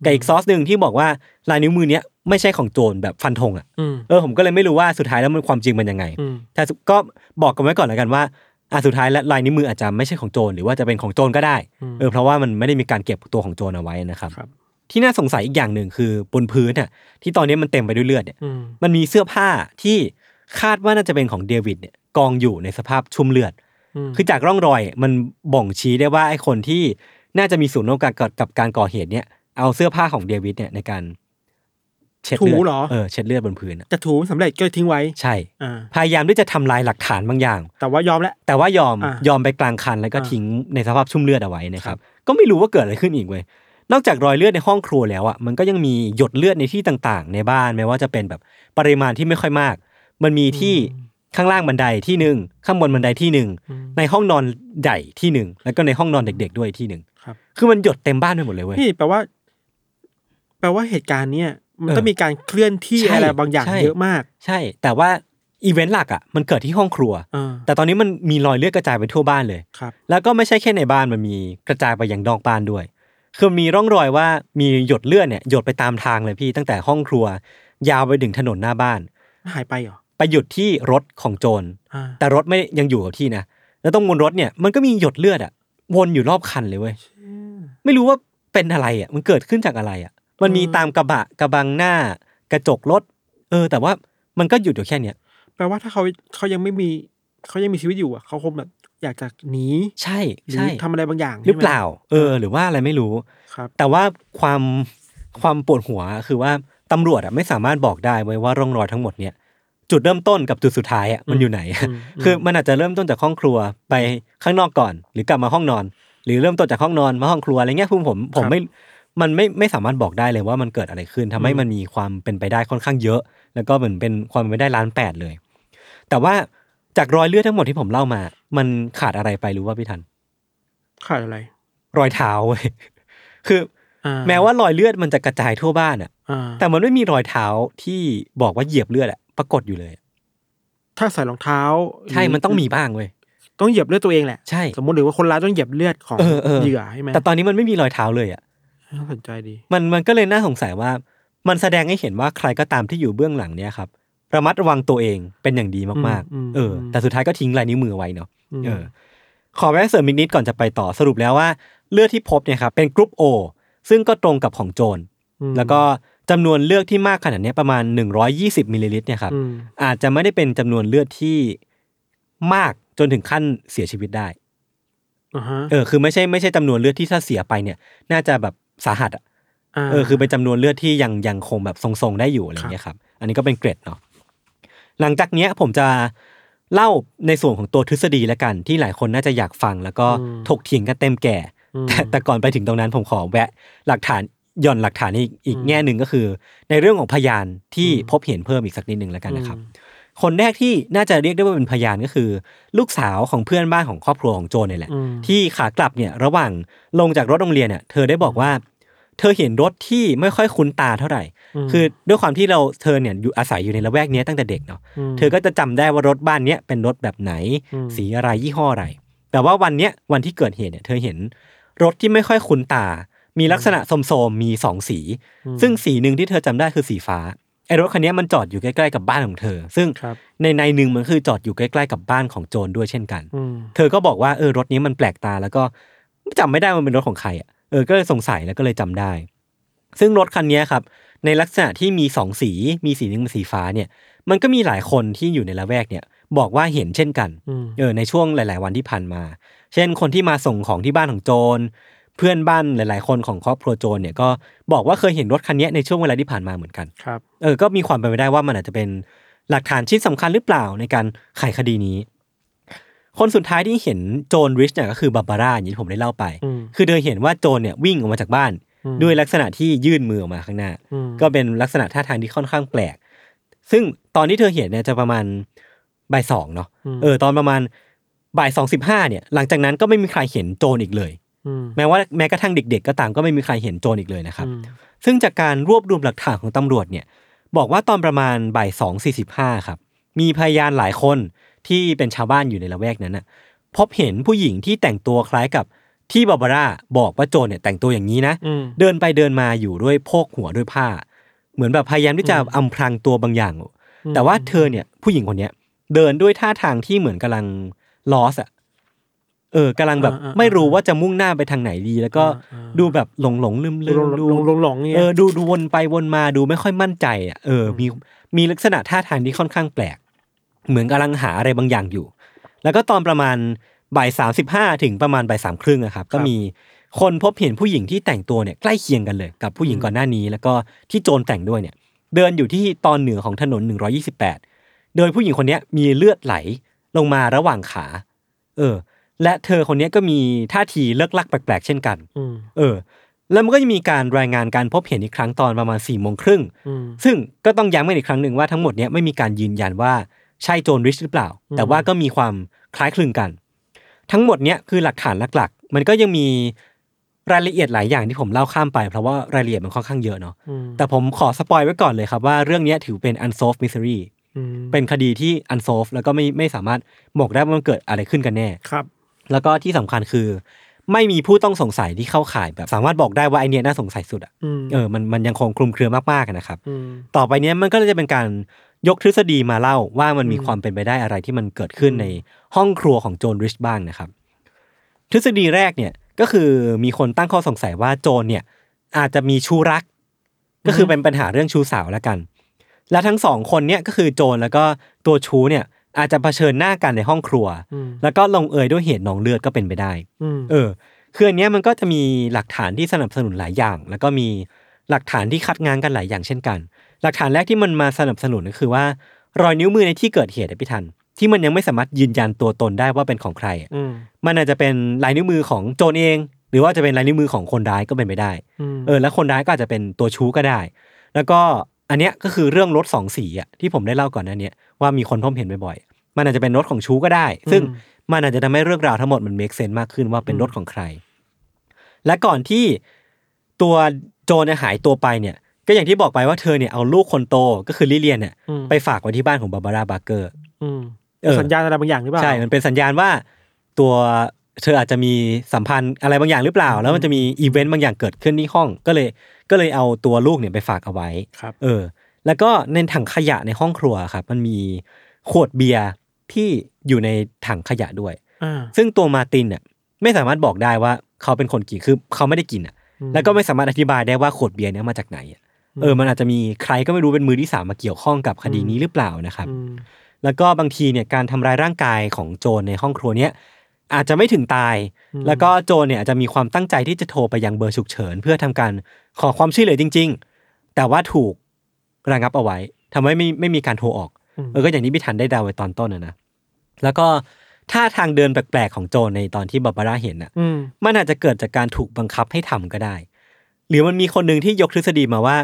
กับอีกซอสหนึ่งที่บอกว่าลายนิ้วมือเนี้ยไม่ใช่ของโจรแบบฟันธงอะอืมเออผมก็เลยไม่รู้ว่าสุดท้ายแล้วมันความจริงมันยังไงอืมแต่ก็บอกกันไว้ก่อนแล้วกันว่าอะสุดท้ายแล้วลายนิ้วมืออาจจะไม่ใช่ของโจรหรือว่าจะเป็นของโจรก็ได้อืมเออเพราะว่ามันไม่ได้มีการเก็บตัวของโจรเอาไว้นะครับครับที่น่าสงสัยอีกอย่างหนึ่งคือบนพื้นน่ะที่ตอนนี้มันเต็มไปด้วยเลือดเนี่ยอืมมันมีเสื้อผ้าที่คาดว่าน่าจะเป็นของเดวิดเนี่ยกองอยู่ในสภาพชุ่มเลือดมคือจากร่องรอยมันบ่งชี้ได้ว่าไอ้คนที่น่าจะมีส่วนร่วมกับกับการก่อเหตุเนี่ย เอาเสื้อผ้าของเดวิดเนี่ยในการเช็ดเลือถูดเหรอ เออเช็ดเลือดบนพื้นอะจะถูไม่สำเร็จก็เลยทิ้งไว้ใช่ อ่าพยายามที่จะทำลายหลักฐานบางอย่าง แต่ว่ายอมแล้ว แต่ว่ายอมอะยอมไปกลางคันแล้วก็อะทิ้งในสภาพชุ่มเลือดเอาไว้นะคครัรับ บ ก็ไม่รู้ว่าเกิดอะไรขึ้นอีกเว้ยนอกจากรอยเลือดในห้องครัวแล้วอะมันก็ยังมีหยดเลือดในที่ต่างๆ ในบ้านแม้ว่าจะเป็นแบบปริมาณที่ไม่ค่อยมาก มันมีที่ข้างล่างบันไดที่หนึ่งข้างบนบันไดที่หนึ่งอืมในห้องนอนใหญ่ที่หนึ่งแล้วก็ในห้องนอนเด็ก ๆ ด้วยที่หนึ่งครับ คือมันหยดเต็มบ้านไปหมดเลยเว้ยนี่แปลว่า แปลว่าเหตุการณ์เนี้ยมันเออต้องมีการเคลื่อนที่ใช่อะไรบางอย่างใช่เยอะมาก ใช่ แต่ว่าอีเวนต์หลักอะมันเกิดที่ห้องครัวอ่าแต่ตอนนี้มันมีรอยเลือดกระจายไปทั่วบ้านเลยครับแล้วก็ไม่ใช่แค่ในบ้านมันมีกระจายไปยังนอกบ้านด้วย คือมีร่องรอยว่ามีหยดเลือดเนี่ยหยดไปตามทางเลยพี่ตั้งแต่ห้องครัว ยาวไปถึงถนนหน้าบ้าน หายไปเหรอไปหยุดที่รถของโจนอ่าแต่รถไม่ยังอยู่กับที่นะแล้วตรงบนรถเนี่ยมันก็มีหยดเลือดอะวนอยู่รอบคันเลยเว้ยไม่รู้ว่าเป็นอะไรอะมันเกิดขึ้นจากอะไรอะ มันมีตามกระบะกระบังหน้ากระจกรถเออ แต่ว่ามันก็หยุดอยู่แค่เนี้ยแปลว่าถ้าเขาเขายังไม่มีเขายังมีชีวิตอยู่อะเขาคงแบบอยากจะหนีใช่หรือใช่ทำอะไรบางอย่างหรือเปใช่ไมล่า เออ หรือว่าอะไรไม่รู้ครับ แต่ว่าความความปวดหัวคือว่าตำรวจอะไม่สามารถบอกได้ไว้ยว่าร่องรอยทั้งหมดเนี่ย จุดเริ่มต้นกับจุดสุดท้ายอะมันอยู่ไหนอืมคือมันอาจจะเริ่มต้นจากห้องครัวไปข้างนอกก่อน หรือกลับมาห้องนอน หรือเริ่มต้นจากห้องนอนมาห้องครัวอะไรเงี้ยผมผมผมไม่ มันไม่ไม่สามารถบอกได้เลยว่ามันเกิดอะไรขึ้นทำให้มันมีความเป็นไปได้ค่อนข้างเยอะ แล้วก็เหมือนเป็นความเป็นไปได้ล้านแปดเลย แต่ว่าจากรอยเลือดทั้งหมดที่ผมเล่ามา มันขาดอะไรไปรู้ว่าพี่ทัน ขาดอะไร รอยเท้าเว้ยคืออ่าแม้ว่ารอยเลือดมันจะกระจายทั่วบ้านอะอ่าแต่มันไม่มีรอยเท้าที่บอกว่าเหยียบเลือดอะปรากฏอยู่เลย ถ้าใส่รองเท้า ใช่มันต้องมีบ้างเว้ยต้องเหยียบเลือดตัวเองแหละใช่สมมติหรือว่าคนร้ายต้องเหยียบเลือดของเออเออเหยื่อใช่ไหมแต่ตอนนี้มันไม่มีรอยเท้าเลยอะ น่าสนใจดี มันมันก็เลยน่าสงสัยว่า มันแสดงให้เห็นว่าใครก็ตามที่อยู่เบื้องหลังเนี้ยครับระมัดระวังตัวเองเป็นอย่างดีมากอืมอืมๆเออ แต่สุดท้ายก็ทิ้งลายนิ้วมือไว้เนาะมเออ ขอแวะเสริมอีกนิดก่อนจะไปต่อสรุปแล้วว่าเลือดที่พบเนี่ยครับเป็นกรุ๊ปโอซึ่งก็ตรงกับของโจรมแล้วก็จำนวนเลือดที่มากขนาดเนี้ยประมาณ 120มิลลิลิตรเนี่ยครับอืมอาจจะไม่ได้เป็นจำนวนเลือดที่มากจนถึงขั้นเสียชีวิตได้อ่าฮะเออ คือไม่ใช่ไม่ใช่จำนวนเลือดที่ถ้าเสียไปเนี่ย น่าจะแบบ สาหัสอะาเออคือเป็นจำนวนเลือดที่ยังยังคงแบบทรงๆได้อยู่อะไรอย่างเงี้ยครับ อันนี้ก็เป็นเกรดเนาะหลังจากเนี้ยผมจะเล่าในส่วนของตัวทฤษฎีแล้วกัน ที่หลายคนน่าจะอยากฟัง แล้วก็ถกเถียงกันเต็มแก่อืมแต่แต่ก่อนไปถึงตรงนั้นผมขอแวะหลักฐานหย่อนหลักฐานอีกอีกแง่หนึ่งก็คือ ในเรื่องของพยานที่พบเห็นเพิ่มอีกสักนิดหนึ่งแล้วกันนะครับ คนแรกที่น่าจะเรียกได้ว่าเป็นพยานก็คือ ลูกสาวของเพื่อนบ้านของครอบครัวของโจนเนี่ยแหละอืมที่ขากลับเนี่ยระหว่างลงจากรถโรงเรียนเนี่ยเธอได้บอกว่า เธอเห็นรถที่ไม่ค่อยคุ้นตาเท่าไหร่มคือด้วยความที่เราเธอเนี่ยอยู่อาศัยอยู่ในละแวกเนี้ยตั้งแต่เด็กเนาะมเธอก็จะจำได้ว่ารถบ้านเนี้ยเป็นรถแบบไหนอืมสีอะไรยี่ห้ออะไร แต่ว่าวันเนี้ยวันที่เกิดเหตุเนี่ยเธอเห็นรถที่ไม่ค่อยคุ้นตา มีลักษณะโสมๆมีสองสี ซึ่งสีหนึ่งที่เธอจำได้คือสีฟ้า ไอ้รถคันเนี้ยมันจอดอยู่ใกล้ๆกับบ้านของเธอ ซึ่งครับในในหนึ่งมันคือจอดอยู่ใกล้ๆกับบ้านของโจรด้วยเช่นกันอืมเธอก็บอกว่าเออรถนี้มันแปลกตาแล้วก็จำไม่ได้ว่ามันเป็นรถของใครอะเออก็เลยสงสัยแล้วก็เลยจำได้ ซึ่งรถคันเนี้ยครับ ในลักษณะที่มีสองสี มีสีหนึงเป็นสีฟ้าเนี่ย มันก็มีหลายคนที่อยู่ในละแวกเนี่ย บอกว่าเห็นเช่นกันอืมเออในช่วงหลาย ๆ วันที่ผ่านมา เช่นคนที่มาส่งของที่บ้านของโจร เพื่อนบ้านหลาย ๆ คนของครอบครัวโจรเนี่ยก็บอกว่าเคยเห็นรถคันเนี้ยในช่วงเวลาที่ผ่านมาเหมือนกันครับเออก็มีความเป็นไปได้ว่ามันอาจจะเป็นหลักฐานชิ้นสำคัญหรือเปล่าในการไขคดีนี้ คนสุดท้ายที่เห็นโจรริชเนี่ยก็คือบาบาร่าอย่างที่ผมได้เล่าไปอืมคือเธอเห็นว่าโจรเนี่ยวิ่งออกมาจากบ้านอืมด้วยลักษณะที่ยื่นมือออกมาข้างหน้าอืมก็เป็นลักษณะท่าทางที่ค่อนข้างแปลก ซึ่งตอนที่เธอเห็นเนี่ยจะประมาณบ่ายสองเนาะเออตอนประมาณบ่ายสองสิบห้าเนี่ย หลังจากนั้นก็ไม่มีใครเห็นโจรอีกเลยอืม แม้ว่าแม้กระทั่งเด็ก ๆ ก็ตามก็ไม่มีใครเห็นโจรอีกเลยนะครับอืมซึ่งจากการรวบรวมหลักฐานของตำรวจเนี่ย บอกว่าตอนประมาณบ่ายสองสี่สิบห้าครับ มีพยานหลายคนที่เป็นชาวบ้านอยู่ในละแวกนั้นน่ะพบเห็นผู้หญิงที่แต่งตัวคล้ายกับที่บาบาร่าบอกว่าโจรเนี่ยแต่งตัวอย่างนี้นะอืมเดินไปเดินมาอยู่ด้วยโพกหัวด้วยผ้า เหมือนแบบพยายามที่จะอำพรางตัวบางอย่าง แต่ว่าเธอเนี่ยผู้หญิงคนเนี้ยเดินด้วยท่าทางที่เหมือนกำลังลอสอะเออกำลังแบบอ่าๆๆไม่รู้ว่าจะมุ่งหน้าไปทางไหนดี แล้วก็อ่าๆดูแบบหลงหลงลืมลืลมงดูลงลงหลงเนี่ยเออดูดูวนไปวนมาดูไม่ค่อยมั่นใจอะเออมีมีลักษณะท่าทางที่ค่อนข้างแปลก เหมือนกำลังหาอะไรบางอย่างอยู่ แล้วก็ตอนประมาณบ่ายสามสิบห้าถึงประมาณบ่ายสามครึ่งอะครับ ก็มีคนพบเห็นผู้หญิงที่แต่งตัวเนี่ยใกล้เคียงกันเลย กับผู้หญิงก่อนหน้านี้ แล้วก็ที่โจรแต่งด้วยเนี่ย เดินอยู่ที่ตอนเหนือของถนน 128 โดยผู้หญิงคนเนี้ยมีเลือดไหลลงมาระหว่างขา เออ และเธอคนเนี้ยก็มีท่าทีเลิกลักแปลกๆเช่นกันอืมเออ แล้วมันก็จะมีการรายงานการพบเห็นอีกครั้งตอนประมาณ4ี่โมงครึ่งอืมซึ่งก็ต้องย้ำกันอีกครั้งหนึ่งว่าทั้งหมดเนี้ยไม่มีการยืนยันว่าใช่โจนริชหรือเปล่าอืมแต่ว่าก็มีความคล้ายคลึงกัน ทั้งหมดเนี้ยคือหลักฐานหลักๆ มันก็ยังมีรายละเอียดหลายอย่างที่ผมเล่าข้ามไป เพราะว่ารายละเอียดมันค่อนข้างเยอะเนาะอืมแต่ผมขอสปอยไว้ก่อนเลยครับว่าเรื่องเนี้ยถือเป็น unsolved mystery อืมเป็นคดีที่ unsolved แล้วก็ไม่ไม่สามารถบอกได้ว่ามันเกิดอะไรขึ้นกันแน่ครับ แล้วก็ที่สำคัญคือ ไม่มีผู้ต้องสงสัยที่เข้าข่ายแบบ สามารถบอกได้ว่าไอเนี้ยน่าสงสัยสุดอะอืมเออมันมันยังคงคลุมเครือมากๆอะนะครับอืมต่อไปเนี้ยมันก็เลยจะเป็นการยกทฤษฎีมาเล่าว่ามันมีอืมความเป็นไปได้อะไรที่มันเกิดขึ้นในห้องครัวของโจนริชบ้างนะครับ ทฤษฎีแรกเนี่ยก็คือมีคนตั้งข้อสงสัยว่าโจรเนี่ย อาจจะมีชู้รัก ก็คือเป็นปัญหาเรื่องชู้สาวแล้วกัน และทั้งสองคนเนี่ยก็คือโจรแล้วก็ตัวชู้เนี่ย อาจจะเผชิญหน้ากันในห้องครัวอืมแล้วก็ลงเอยด้วยเหตุหนองเลือดก็เป็นไปได้อืมเออคืออันเนี้ยมันก็จะมีหลักฐานที่สนับสนุนหลายอย่าง แล้วก็มีหลักฐานที่คัดง้างกันหลายอย่างเช่นกัน หลักฐานแรกที่มันมาสนับสนุนก็คือว่า รอยนิ้วมือในที่เกิดเหตุอะพี่ทัน ที่มันยังไม่สามารถยืนยันตัวตนได้ว่าเป็นของใครอะอืมมันอาจจะเป็นลายนิ้วมือของโจรเอง หรือว่าจะเป็นลายนิ้วมือของคนร้ายก็เป็นไปได้อืมเออแล้วคนร้ายก็อาจจะเป็นตัวชู้ก็ได้ แล้วก็อันเนี้ยก็คือเรื่องรถสองสีอะที่ผมได้เล่าก่อนหน้าเนี้ยว่ามีคนพบเห็นบ่อยๆ มันอาจจะเป็นรถของชู้ก็ได้ ซึ่งมันอาจจะทำให้เรื่องราวทั้งหมดมันเมคเซน s e มากขึ้นว่าเป็นรถของใคร และก่อนที่ตัวโจนเนี่ยหายตัวไปเนี่ย ก็อย่างที่บอกไปว่าเธอเนี่ยเอาลูกคนโตก็คือลิเลียนเนี่ยอืมไปฝากไว้ที่บ้านของบาบาร่าบาร์เกอร์อืมเออสัญญาณอะไรบางอย่างหรือเปล่าใช่มันเป็นสัญญาณว่าตัวเธออาจจะมีสัมพันธ์อะไรบางอย่างหรือเปล่า แล้วมันจะมีอีเวนต์บางอย่างเกิดขึ้นที่ห้องก็เลย ก็เลยเอาตัวลูกเนี่ยไปฝากเอาไว้ครับ เออ แล้วก็ในถังขยะในห้องครัวครับ มันมีขวดเบียร์ ที่อยู่ในถังขยะด้วยอ่าซึ่งตัวมาร์ตินเนี่ยไม่สามารถบอกได้ว่าเขาเป็นคนกินคือเขาไม่ได้กินอะ แล้วก็ไม่สามารถอธิบายได้ว่าขวดเบียร์เนี้ยมาจากไหนอะเออมันอาจจะมีใครก็ไม่รู้เป็นมือที่สามมาเกี่ยวข้องกับคดีนี้หรือเปล่านะครับอืมแล้วก็บางทีเนี่ยการทำร้ายร่างกายของโจรในห้องครัวเนี้ยอาจจะไม่ถึงตาย แล้วก็โจรเนี่ยอาจจะมีความตั้งใจที่จะโทรไปยังเบอร์ฉุกเฉิน เพื่อทำการขอความช่วยเหลือจริง ๆ แต่ว่าถูกระงับเอาไว้ทำให้ไม่ไม่มีการโทรออก เออก็อย่างที่พี่ทันได้เดาไว้ตอนต้นนะนะแล้วก็ท่าทางเดินแปลกๆของโจรในตอนที่บาบาร่าเห็นอะอืมมันอาจจะเกิดจากการถูกบังคับให้ทำก็ได้ หรือมันมีคนหนึ่งที่ยกทฤษฎีมาว่า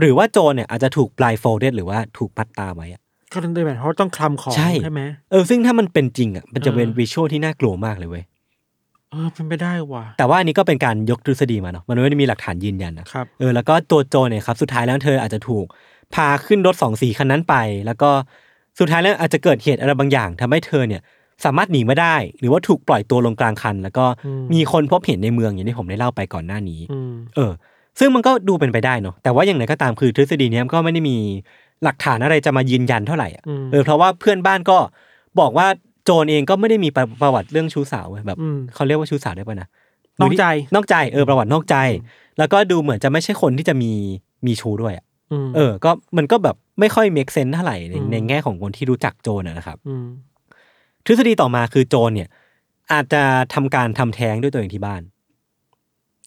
หรือว่าโจรเนี่ยอาจจะถูก blindfolded หรือว่าถูกมัดตาไว้อะก็ต้องได้แบบเขาต้องคลำของใช่ใช่ไหมเออซึ่งถ้ามันเป็นจริงอะมันจะเป็นอ่าวิชวลที่น่ากลัวมากเลยเว้ยเออเป็นไปได้ว่ะแต่ว่าอันนี้ก็เป็นการยกทฤษฎีมาเนาะมันไม่ได้มีหลักฐานยืนยันนะครับเออแล้วก็ตัวโจรเนี่ยครับสุดท้ายแล้วเธออาจจะถูก พาขึ้นรถสองสีคันนั้นไป แล้วก็สุดท้ายแล้วอาจจะเกิดเหตุอะไรบางอย่างทำให้เธอเนี่ยสามารถหนีมาได้ หรือว่าถูกปล่อยตัวลงกลางคัน แล้วก็มีคนพบเห็นในเมืองอย่างที่ผมได้เล่าไปก่อนหน้านี้อืมเออ ซึ่งมันก็ดูเป็นไปได้เนาะแต่ว่าอย่างไรก็ตามคือทฤษฎีเนี้ยมันก็ไม่ได้มีหลักฐานอะไรจะมายืนยันเท่าไหร่อะอืมเออเพราะว่าเพื่อนบ้านก็บอกว่าโจรเองก็ไม่ได้มีประประวัติเรื่องชู้สาวเว้ยแบบอืมเขาเรียกว่าชู้สาวได้ป่ะนะนอกใจนอกใจเออประวัตินอกใจ แล้วก็ดูเหมือนจะไม่ใช่คนที่จะมีมีชู้ด้วยอะม เออ ก็มันก็แบบไม่ค่อย make sense เท่าไหร่ในอืมในแง่ของคนที่รู้จักโจรอะนะครับมทฤษฎีต่อมาคือโจรเนี่ย อาจจะทำการทำแท้งด้วยตัวเองที่บ้าน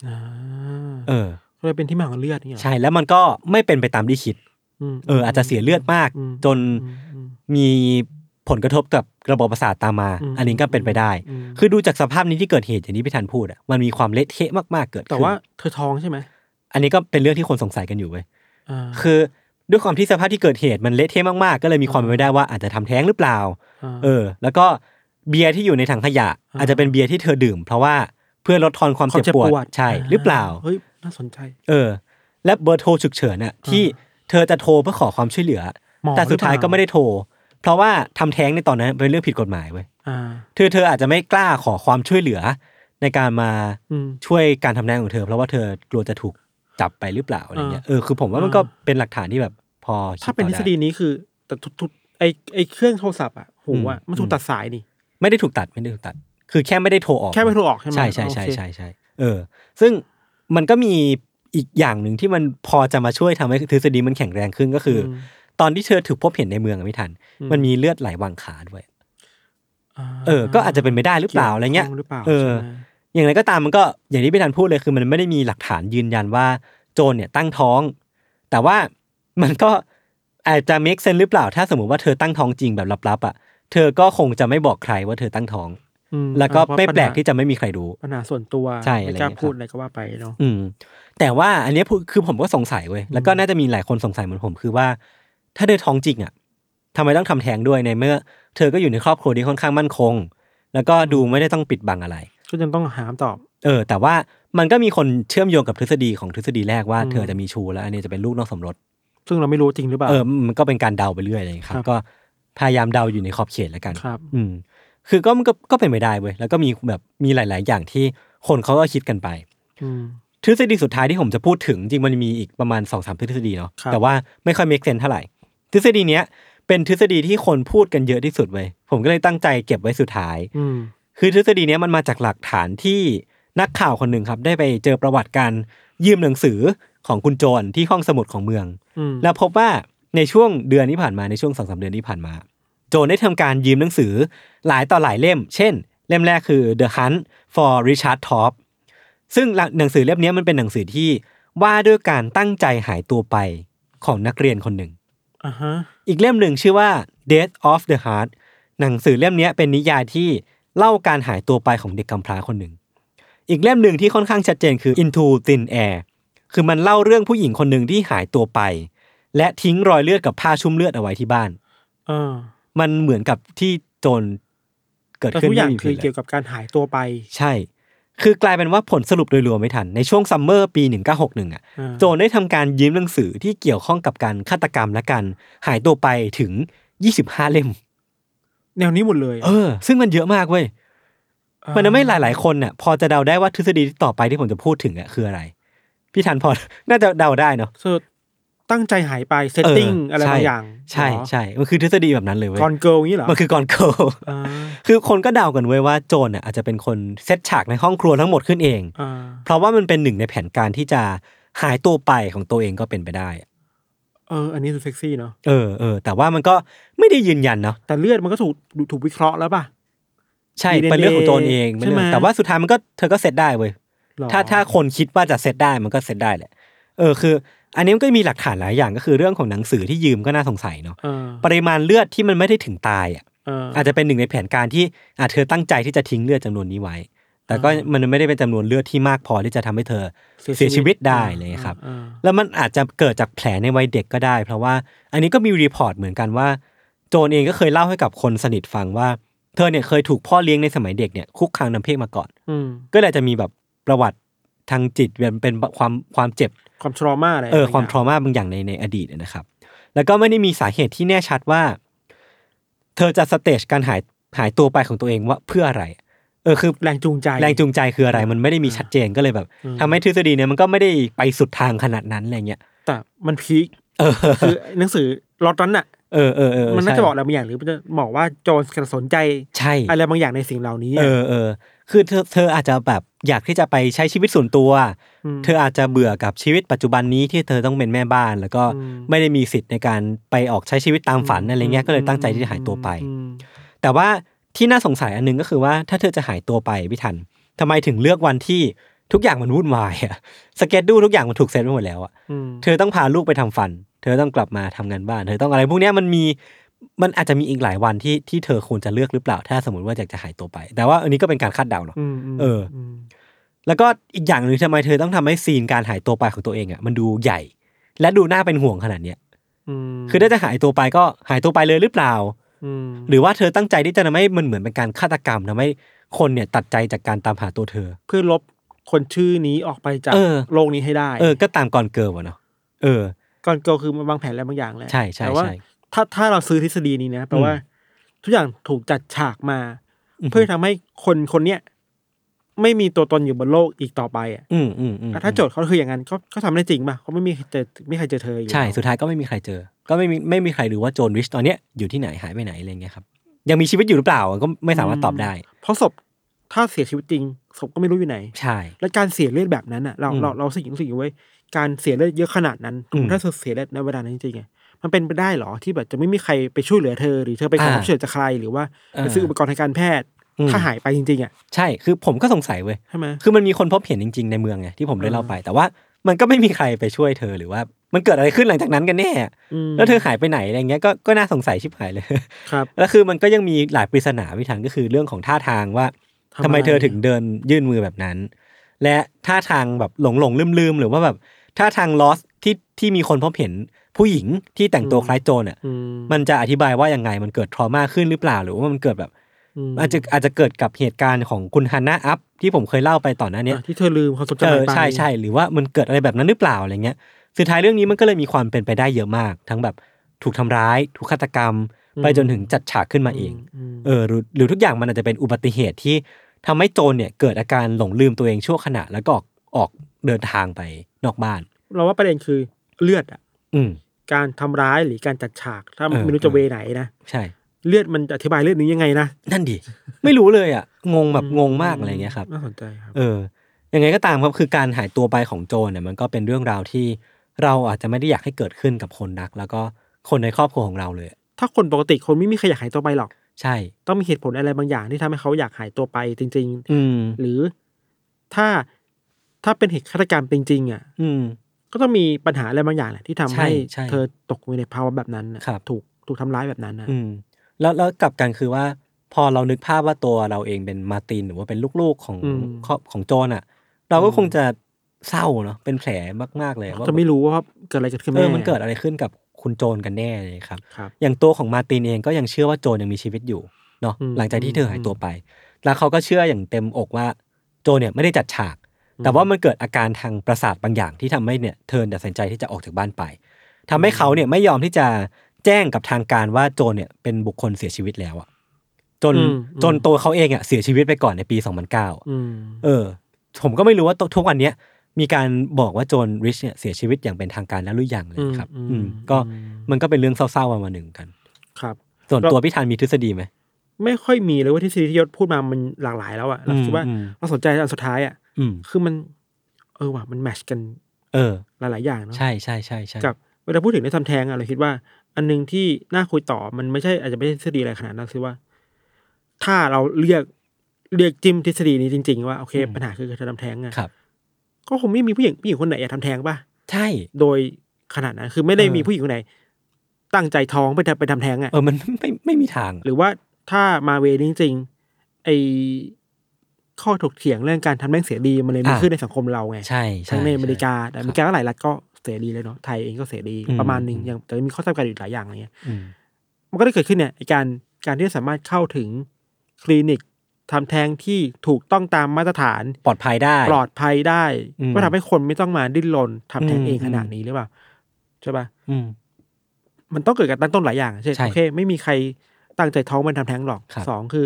อ่าเออก็เลยเป็นที่มาของเลือดนี่เหรอใช่แล้วมันก็ไม่เป็นไปตามที่คิดมเออ อาจจะเสียเลือดมากอืมจนอืมอืมมีผลกระทบกับระบบประสาทตามมาอืมอันนี้ก็เป็นไปได้อืมคือดูจากสภาพนี้ที่เกิดเหตุอย่างที่พี่ทันพูดอะมันมีความเละเทะมากๆเกิดขึ้นแต่ว่าเธอท้องใช่ไหมอันนี้ก็เป็นเรื่องที่คนสงสัยกันอยู่เว้ยอ่า คือด้วยความที่สภาพที่เกิดเหตุมันเละเทะมากๆ ก็เลยมีความเป็นไปได้ว่าอาจจะทำแท้งหรือเปล่าาเออ แล้วก็เบียร์ที่อยู่ในถังขยะอ่าอาจจะเป็นเบียร์ที่เธอดื่ม เพราะว่าเพื่อลดทอนความความเจ็บปวดใช่าหรือเปล่าเฮ้ยน่าสนใจ เออ และเบอร์โทรฉุกเฉินน่ะที่เธอจะโทรเพื่อขอความช่วยเหลือหมอแต่สุดท้ายหรือเปก็ล่าไม่ได้โทร เพราะว่าทำแท้งในตอนนั้นเป็นเรื่องผิดกฎหมายเว้ยอ่าเธอเธออาจจะไม่กล้าขอความช่วยเหลือ ในการมาอืมช่วยการทำแท้งของเธอ เพราะว่าเธอกลัวจะถูก จับไปหรือเปล่าอะไรเงี้ยอ่าเออคือผมว่ามันก็เป็นหลักฐานที่แบบพอคิถ้าเป็นต่อทฤษฎีนี้คือแต่ทุกทุกไอไอเครื่องโทรศัพท์อะหูอะอืมมันถูกตัดสายนี่ไม่ได้ถูกตัดไม่ได้ถูกตัด คือแค่ไม่ได้โทรออกแค่ไม่โทรออกใช่ไหมใช่ใช่ใช่โอเคใช่ใช่เออ ซึ่งมันก็มีอีกอย่างหนึ่งที่มันพอจะมาช่วยทำให้ทฤษฎีมันแข็งแรงขึ้นก็คืออมตอนที่เธอถูกพบเห็นในเมืองอะไม่ทันอืมมันมีเลือดไหลวางขาด้วยาเออ ก็อาจจะเป็นไม่ได้หรือเปล่าอะไรเงี้ยกี่วข้หรือเปล่าเออใช่ไหม อย่างไรก็ตามมันก็อย่างที่พี่ทันพูดเลยคือมันไม่ได้มีหลักฐานยืนยันว่าโจรเนี่ยตั้งท้อง แต่ว่ามันก็อาจจะ make sense หรือเปล่า ถ้าสมมติว่าเธอตั้งท้องจริงแบบลับๆอะเธอก็คงจะไม่บอกใครว่าเธอตั้งท้องอืมแล้วก็อ่าเพราะไม่แปลกปัญหาที่จะไม่มีใครรู้ปัญหาส่วนตัวใช่ไม่อะไรกล้าเงี้ยพูดครับอะไรก็ว่าไปเนาะอืม แต่ว่าอันเนี้ยพูคือผมก็สงสัยเว้ยแล้วก็น่าจะมีหลายคนสงสัยเหมือนผมคือว่า ถ้าเธอท้องจริงอะทำไมต้องทำแท้งด้วยในเมื่อ เธอก็อยู่ในครอบครัวที่ค่อนข้างมั่นคง แล้วก็ดูไม่ได้ต้องปิดบังอะไร ก็ยังต้องหาคำตอบ เออ แต่ว่ามันก็มีคนเชื่อมโยงกับทฤษฎีของทฤษฎีแรกว่าอืมเธอจะมีชูแล้วอันนี้จะเป็นลูกนอกสมรส ซึ่งเราไม่รู้จริงหรือเปล่า เออ มันก็เป็นการเดาไปเรื่อยเลยครัครับบก็พยายามเดาอยู่ในขอบเขตแล้วกันครับ อืม คือก็มันก็ก็เป็นไปได้เว้ย แล้วก็มีแบบมีหลาย ๆ อย่างที่คนเขาก็คิดกันไปอืมทฤษฎีสุดท้ายที่ผมจะพูดถึงจริงมันมีอีกประมาณสองสามทฤษฎีเนาะครับแต่ว่าไม่ค่อย make sense เท่าไหร่ ทฤษฎีเนี้ยเป็นทฤษฎีที่คนพูดกันเยอะที่สุดเว้ย ผมก็เลยตั้งใจเก็บไว้สุดท้ายอืม คือทฤษฎีเนี้ยมันมาจากหลักฐานที่นักข่าวคนหนึ่งครับ ได้ไปเจอประวัติการยืมหนังสือของคุณโจรที่ห้องสมุดของเมืองอืมแล้วพบว่าในช่วงเดือนที่ผ่านมาในช่วงสองสาเดือนที่ผ่านมา โจรได้ทำการยืมหนังสือหลายต่อหลายเล่ม เช่น เล่มแรกคือ The Hunt for Richard Top ซึ่งหนังสือเล่มเนี้ยมันเป็นหนังสือที่ว่าด้วยการตั้งใจหายตัวไปของนักเรียนคนหนึ่งอ่าฮะอีกเล่มหนึ่งชื่อว่า Death of the Heart หนังสือเล่มเนี้ยเป็นนิยายที่ เล่าการหายตัวไปของเด็กกำพร้าคนหนึ่ง อีกเล่มหนึ่งที่ค่อนข้างชัดเจนคือ Into Thin Air คือมันเล่าเรื่องผู้หญิงคนหนึ่งที่หายตัวไป และทิ้งรอยเลือดกับผ้าชุ่มเลือดเอาไว้ที่บ้านเออมันเหมือนกับที่โจรเกิดแต่ขึ้นทุกอย่างไม่มีคือผิดลเกี่ยวกับการหายตัวไป ใช่ คือกลายเป็นว่าผลสรุปโดยรวมไม่ทัน ในช่วงซัมเมอร์ปี 1961อะอ่าโจรได้ทำการยืมหนังสือที่เกี่ยวข้องกับการฆาตกรรมและการหายตัวไปถึง 25 เล่ม แนวนี้หมดเลยเออ ซึ่งมันเยอะมากเว้ยมันทำให้หลาย ๆ คนน่ะ พอจะเดาได้ว่าทฤษฎีที่ต่อไปที่ผมจะพูดถึงอะคืออะไร พี่ทันพอน่าจะเดาได้เนาะเออตั้งใจหายไป setting อะไรบางอย่าง ใช่ใช่มันคือทฤษฎีแบบนั้นเลยเว้ย Gone Girl งี้เหรอมันคือ Gone Girl อ่าคือคนก็เดากันเว้ยว่าโจนน่ะอาจจะเป็นคนเซตฉากในห้องครัวทั้งหมดขึ้นเองอ่าเพราะว่ามันเป็นหนึ่งในแผนการที่จะหายตัวไปของตัวเองก็เป็นไปได้อะ เอออันนี้ดูเซ็กซี่เนาะเออเออแต่ว่ามันก็ไม่ได้ยืนยันเนาะแต่เลือดมันก็ถูกถูกวิเคราะห์แล้วป่ะ ใช่ DNA เป็นเรื่องของโจรเองเป็นเรื่อใช่งไหม แต่ว่าสุดท้ายมันก็เธอก็เซตได้เว้ยหรอถ้าถ้าคนคิดว่าจะเซตได้มันก็เซตได้แหละ เออคือ อันนี้มันก็มีหลักฐานหลายอย่างก็คือเรื่องของหนังสือที่ยืมก็น่าสงสัยเนาะเออปริมาณเลือดที่มันไม่ได้ถึงตายอะ เอออาจจะเป็นหนึ่งในแผนการที่อาจเธอตั้งใจที่จะทิ้งเลือดจำนวนนี้ไว้ แต่ก็อ่ามัมันไม่ได้เป็นจำนวนเลือดที่มากพอที่จะทำให้เธอเสียชีวิตได้เลยครับอ่าแล้วมันอาจจะเกิดจากแผลในวัยเด็กก็ได้ เพราะว่าอันนี้ก็มี report เหมือนกันว่า โจนเองก็เคยเล่าให้กับคนสนิทฟังว่า เธอเนี่ยเคยถูกพ่อเลี้ยงในสมัยเด็กเนี่ยคุกคามทางเพศมาก่อนอืมก็เลยจะมีแบบประวัติทางจิตเป็นเป็นความความเจ็บความทรมาอะไรเออบงความย่งทรมาบางอย่างในในอดีตนะครับ แล้วก็ไม่ได้มีสาเหตุที่แน่ชัดว่า เธอจะ stage การหายหายตัวไปของตัวเองว่าเพื่ออะไร เออคือแรงจูงใจแรงจูงใจคืออะไรมันไม่ได้มีชัดเจนก็เลยแบบอืมทำให้ทฤษฎีเนี่ยมันก็ไม่ได้ไปสุดทางขนาดนั้นอะไรเงี้ยแต่มันพีคเออคือหนังสือล็อตนั้นอะเออเออเออมันน่าใช่จะบอกอะไรบางอย่างหรือมันจะบอกว่าโจนสนใจใช่อะไรบางอย่างในสิ่งเหล่านี้เออะอเออคือเธอเธออาจจะแบบอยากที่จะไปใช้ชีวิตส่วนตัวมเธออาจจะเบื่อกับชีวิตปัจจุบันนี้ที่เธอต้องเป็นแม่บ้าน แล้วก็อืมไม่ได้มีสิทธิ์ในการไปออกใช้ชีวิตตามฝันอะไรเงี้ยก็เลยตั้งใจที่จะหายตัวไปอืมแต่ว่า ที่น่าสงสัยอันหนึงก็คือว่าถ้าเธอจะหายตัวไปพี่ทันทำไมถึงเลือกวันที่ทุกอย่างมันวุ่นวายอะสเก็ตดูทุกอย่างมันถูกเซตไว้หมดแล้วอะอืมเธอต้องพาลูกไปทำฟัน เธอต้องกลับมาทำงานบ้าน เธอต้องอะไรพวกเนี้ยมันมีมันอาจจะมีอีกหลายวันที่ที่เธอควรจะเลือกหรือเปล่า ถ้าสมมติว่าอยากจะหายตัวไป แต่ว่าอันนี้ก็เป็นการคาดเดาเนาะอืมมเออมแล้วก็อีกอย่างหนึ่งทำไมเธอต้องทำให้ซีนการหายตัวไปของตัวเองอะมันดูใหญ่ และดูน่าเป็นห่วงขนาดเนี้ยมคือถ้าจะหายตัวไปก็หายตัวไปเลยหรือเปล่าอืม หรือว่าเธอตั้งใจที่จะทำให้มันเหมือนเป็นการฆาตกรรมทำให้คนเนี่ยตัดใจจากการตามหาตัวเธอ เพื่อลบคนชื่อนี้ออกไปจากเออโลกนี้ให้ได้ เออ ก็ตาม Gone Girl อะเนาะเออ Gone Girl คือมันวางแผนอะไรบางอย่างแหละใช่ใช่แต่ว่าใช่ถ้าถ้าเราซื้อทฤษฎีนี้นะแปลว่า ทุกอย่างถูกจัดฉากมาอืมเพื่อทำให้คนคนเนี้ย ไม่มีตัวตนอยู่บนโลกอีกต่อไปอะอืมอืมอืมถ้าโจทย์เขาคืออย่างนั้นก็ก็ทำได้จริงป่ะเขาไม่มีใครเจอไม่มีใครเจอเธออยู่ใช่แล้วสุดท้ายก็ไม่มีใครเจอ ก็ไม่มีไม่มีใครรู้ว่าโจนริชตอนเนี้ยอยู่ที่ไหนหายไปไหนอะไรเงี้ยครับยังมีชีวิตอยู่หรือเปล่าก็ไม่สามารถตอบได้ เพราะศพถ้าเสียชีวิตจริงศพก็ไม่รู้อยู่ไหน ใช่ และการเสียเลือดแบบนั้นอะเราอืมเราเราสิ่งรู้สึกอยู่ไว้ยการเสียเลือดเยอะขนาดนั้นอืมถ้าเธอเสียเลือดในเวลานั้นจริงๆอะมันเป็นไปได้เหรอที่แบบจะไม่มีใครไปช่วยเหลือเธอหรือเธอไปขอความอ่าช่วยเหลือจากใครหรือว่าเออไปซื้ออุปกรณ์ทางการแพทย์อืม ถ้าหายไปจริงๆอะใช่คือผมก็สงสัยเว้ยใช่ไหมคือมันมีคนพบเห็นจริง ๆในเมืองไงที่ผมได้เออเล่าไป แต่ว่ามันก็ไม่มีใครไปช่วยเธอหรือว่ามันเกิดอะไรขึ้นหลังจากนั้นกันแน่มแล้วเธอหายไปไหนอะไรเงี้ยก็ก็น่าสงสัยชิบหายเลยครับแล้วคือมันก็ยังมีหลายปริศนาพิธันก็คือเรื่องของท่าทางว่าทำทำไมอะไรเธอถึงเดินยื่นมือแบบนั้น และท่าทางแบบหลงหลงลืมลืมๆหรือว่าแบบท่าทางลอสที่ที่มีคนพบเห็นผู้หญิงที่แต่งตัวคล้ายโจรอะอืมมันจะอธิบายว่ายังไงมันเกิดทรมาขึ้นหรือเปล่า หรือว่ามันเกิดแบบม อาจจะอาจจะเกิดกับเหตุการณ์ของคุณฮันน่าอัพที่ผมเคยเล่าไปต่อนหน้าเนี้ยอะที่เธอลืมความทรงเอจำอไปใช่ใช่หรือว่ามันเกิดอะไรแบบนั้นหรือเปล่าอะไรเงี้ยสุดท้ายเรื่องนี้มันก็เลยมีความเป็นไปได้เยอะมาก ทั้งแบบถูกทำร้าย ถูกฆาตกรรม ไปจนถึงจัดฉากขึ้นมาเองมเออหรือหรือทุกอย่างมันอาจจะเป็นอุบัติเหตุที่ทำให้โจรเนี่ยเกิดอาการหลงลืมตัวเองชั่วขณะแล้วก็ออกออกเดินทางไปนอกบ้าน เราว่าประเด็นคือเลือดอะ อืมการทำร้ายหรือการจัดฉากถ้าเออไม่รู้จะเวไหนนะใช่ เลือดมันจะอธิบายเลือดนี้ยังไงนะ นั่นดิ ไม่รู้เลยอะ งงแบบงงมากอะไรเงี้ยครับ น่าสนใจครับ เออ ยังไงก็ตามครับ คือการหายตัวไปของโจรเนี่ย มันก็เป็นเรื่องราวที่เราอาจจะไม่ได้อยากให้เกิดขึ้นกับคนรัก แล้วก็คนในครอบครัวของเราเลย ถ้าคนปกติคนไม่มีใครอยากหายตัวไปหรอก ใช่ ต้องมีเหตุผลอะไรบางอย่างที่ทำให้เขาอยากหายตัวไปจริง อืม ๆ หรือถ้าถ้าเป็นเหตุฆาตกรรมจริงๆอะ อืม ก็ต้องมีปัญหาอะไรบางอย่างแหละที่ทำใช่ให้ใช่เธอตกอยู่ในภาวะแบบนั้นน่ะครับ ถูกถูกทำร้ายแบบนั้นนะอืม แล้วแล้วกลับกันคือว่า พอเรานึกภาพว่าตัวเราเองเป็นมาร์ตินหรือว่าเป็นลูกๆของครอบของโจนอะ เราก็คงจะเศร้าเนาะเป็นแผลมากๆเลยว่าจะไม่รู้ว่าเกิดอะไรเกิดขึ้นเอแน่อมันเกิดอะไรขึ้นกับคุณโจนกันแน่เลยครับ ครับ อย่างตัวของมาร์ตินเองก็ยังเชื่อว่าโจนยังมีชีวิตอยู่เนาะอืมหลังจากที่เธอหายตัวไป แล้วเขาก็เชื่ออย่างเต็มอกว่าโจนเนี่ยไม่ได้จัดฉาก แต่ว่ามันเกิดอาการทางประสาทบางอย่างที่ทำให้เนี่ยเธอตัดสินใจที่จะออกจากบ้านไปทำให้เขาเนี่ยไม่ยอมที่จะ แจ้งกับทางการว่าโจนเนี่ยเป็นบุคคลเสียชีวิตแล้วอะจนอืมจนตัวเขาเองอะเสียชีวิตไปก่อนในปี 2009อืมเออ ผมก็ไม่รู้ว่าทุกวันเนี้ยมีการบอกว่าโจนริชเนี่ยเสียชีวิตอย่างเป็นทางการแล้วหรือยังเลยครับ อืมอืมอืมก็อืมมันก็เป็นเรื่องเศร้าๆมามาหนึ่งกัน ครับ ส่วนเราตัวพี่ธันมีทฤษฎีไหมไม่ค่อยมีเลยว่าที่ซีรีส์ที่ยศพูดมามันหลากหลายแล้วอะเราคิดว่าอืมเราสนใจอันสุดท้ายอะอืมคือมัน เออว่ะมันแมชกัน เออ หลายๆอย่างเนาะใช่ใช่ใช่ใช่กับเวลาพูดถึงได้ทำแท้งอะเราคิดว่า อันหนึงที่น่าคุยต่อมันไม่ใช่อาจจะไม่ใช่ทฤษฎีอะไรขนาดนั้นคือว่า ถ้าเราเรียกเรียกจิ้มทฤษฎีนี้จริง ๆ ว่าโอเค ปัญหาคือการทำแท้งอะครับ ก็คงไม่มีผู้หญิงผู้หญิงคนไหนอยากทำแท้งป่ะใช่ โดยขนาดนั้นคือไม่ได้เออมีผู้หญิงคนไหน ตั้งใจท้องไปทำไปทำแท้งอะเออมันไม่ไม่มีทาง หรือว่าถ้ามาเวนี้จริงๆไอข้อถกเถียงเรื่องการทำแท้งเสียดีมันเลยมีอ่าขึ้นในสังคมเราไงใช่ช่ทั้งในอเมริกาช่แต่อเมริกาก็หลายรัฐก็ เสรีเลยเนาะไทยเองก็เสรีอืมประมาณหนึงยังแต่มีข้อจำกัดอยู่หลายอย่างอะไรเงี้ยอืมมันก็ได้เกิดขึ้นเนี่ยไอ้การการที่จะสามารถเข้าถึงคลินิกทำแท้งที่ถูกต้องตามมาตรฐานปลอดภัยได้ ปลอดภัยได้อืมก็ทำให้คนไม่ต้องมาดิ้นรนทำแท้งอืมเองขนาดนี้หรือเปล่าใช่ปะอืมมันต้องเกิดการตั้งต้นหลายอย่างเช่นใช่โอเค ไม่มีใครตั้งใจท้องมาทำแท้งหรอกครับสองคือ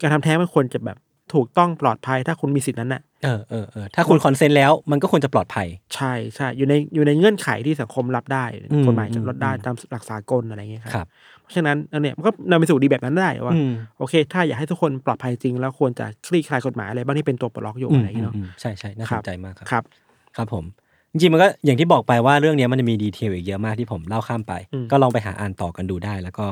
การทำแท้งมันควรจะแบบ ถูกต้องปลอดภัยถ้าคุณมีสิทธินั้นน่ะเออเออเออถ้าคุณ consent แล้วมันก็ควรจะปลอดภัย ใช่ใช่อยู่ในอยู่ในเงื่อนไขที่สังคมรับได้อืมกฎหมายจะรับได้อืมตามหลักสากลอะไรเงี้ยคครัรับ เพราะฉะนั้นอันเนี่ยมันก็นำไปสู่ดีแบบนั้นได้ว่าอืมโอเค ถ้าอยากให้ทุกคนปลอดภัยจริง แล้วควรจะคลี่คลายกฎหมายอะไรบ้างที่เป็นตัวปลดล็อกอยู่อืมอะไรอย่างเงี้ยเนาะอืมใช่ใช่น่าสนใจมากครับครับ ครับผม จริงๆมันก็อย่างที่บอกไปว่าเรื่องเนี้ยมันจะมี detail อีกเยอะมากที่ผมเล่าข้ามไปอืมก็ลองไปหาอ่านต่อกันดูได้ แล้วก็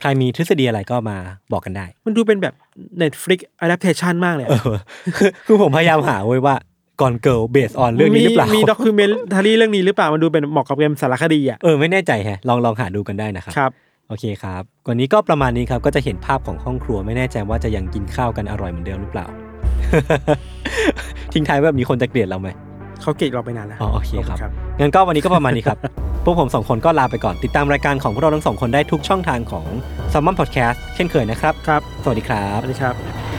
ใครมีทฤษฎีอะไรก็มาบอกกันได้ มันดูเป็นแบบ Netflix adaptation มากเลยอะเออคือคือผมพยายามหาไว้ว่า Google based on เรื่องนี้หรือเปล่ามี docu mentary เรื่องนี้หรือเปล่ามันดูเป็นเหมาะกับเกมสารคดีอะเออไม่แน่ใจแฮะลองลองหาดูกันได้นะครับครับโอเคครับวันนี้ก็ประมาณนี้ครับก็จะเห็นภาพของห้องครัวไม่แน่ใจว่าจะยังกินข้าวกันอร่อยเหมือนเดิมหรือเปล่า ทิ้งท้ายแบบนี้คนจะเกลียดเราไหม เขาเกลียดเราไปนานแล้วอ๋อโอเคครับขณงั้นก็วันนี้ก็ประมาณนี้ครับ พวกผมสองคนก็ลาไปก่อนติดตามรายการของพวกเราทั้งสองคนได้ทุกช่องทางของ s ซ m มอนพอดแคสต์เช่นเคยนะครับครับ สวัสดีครับสวัสดีครับ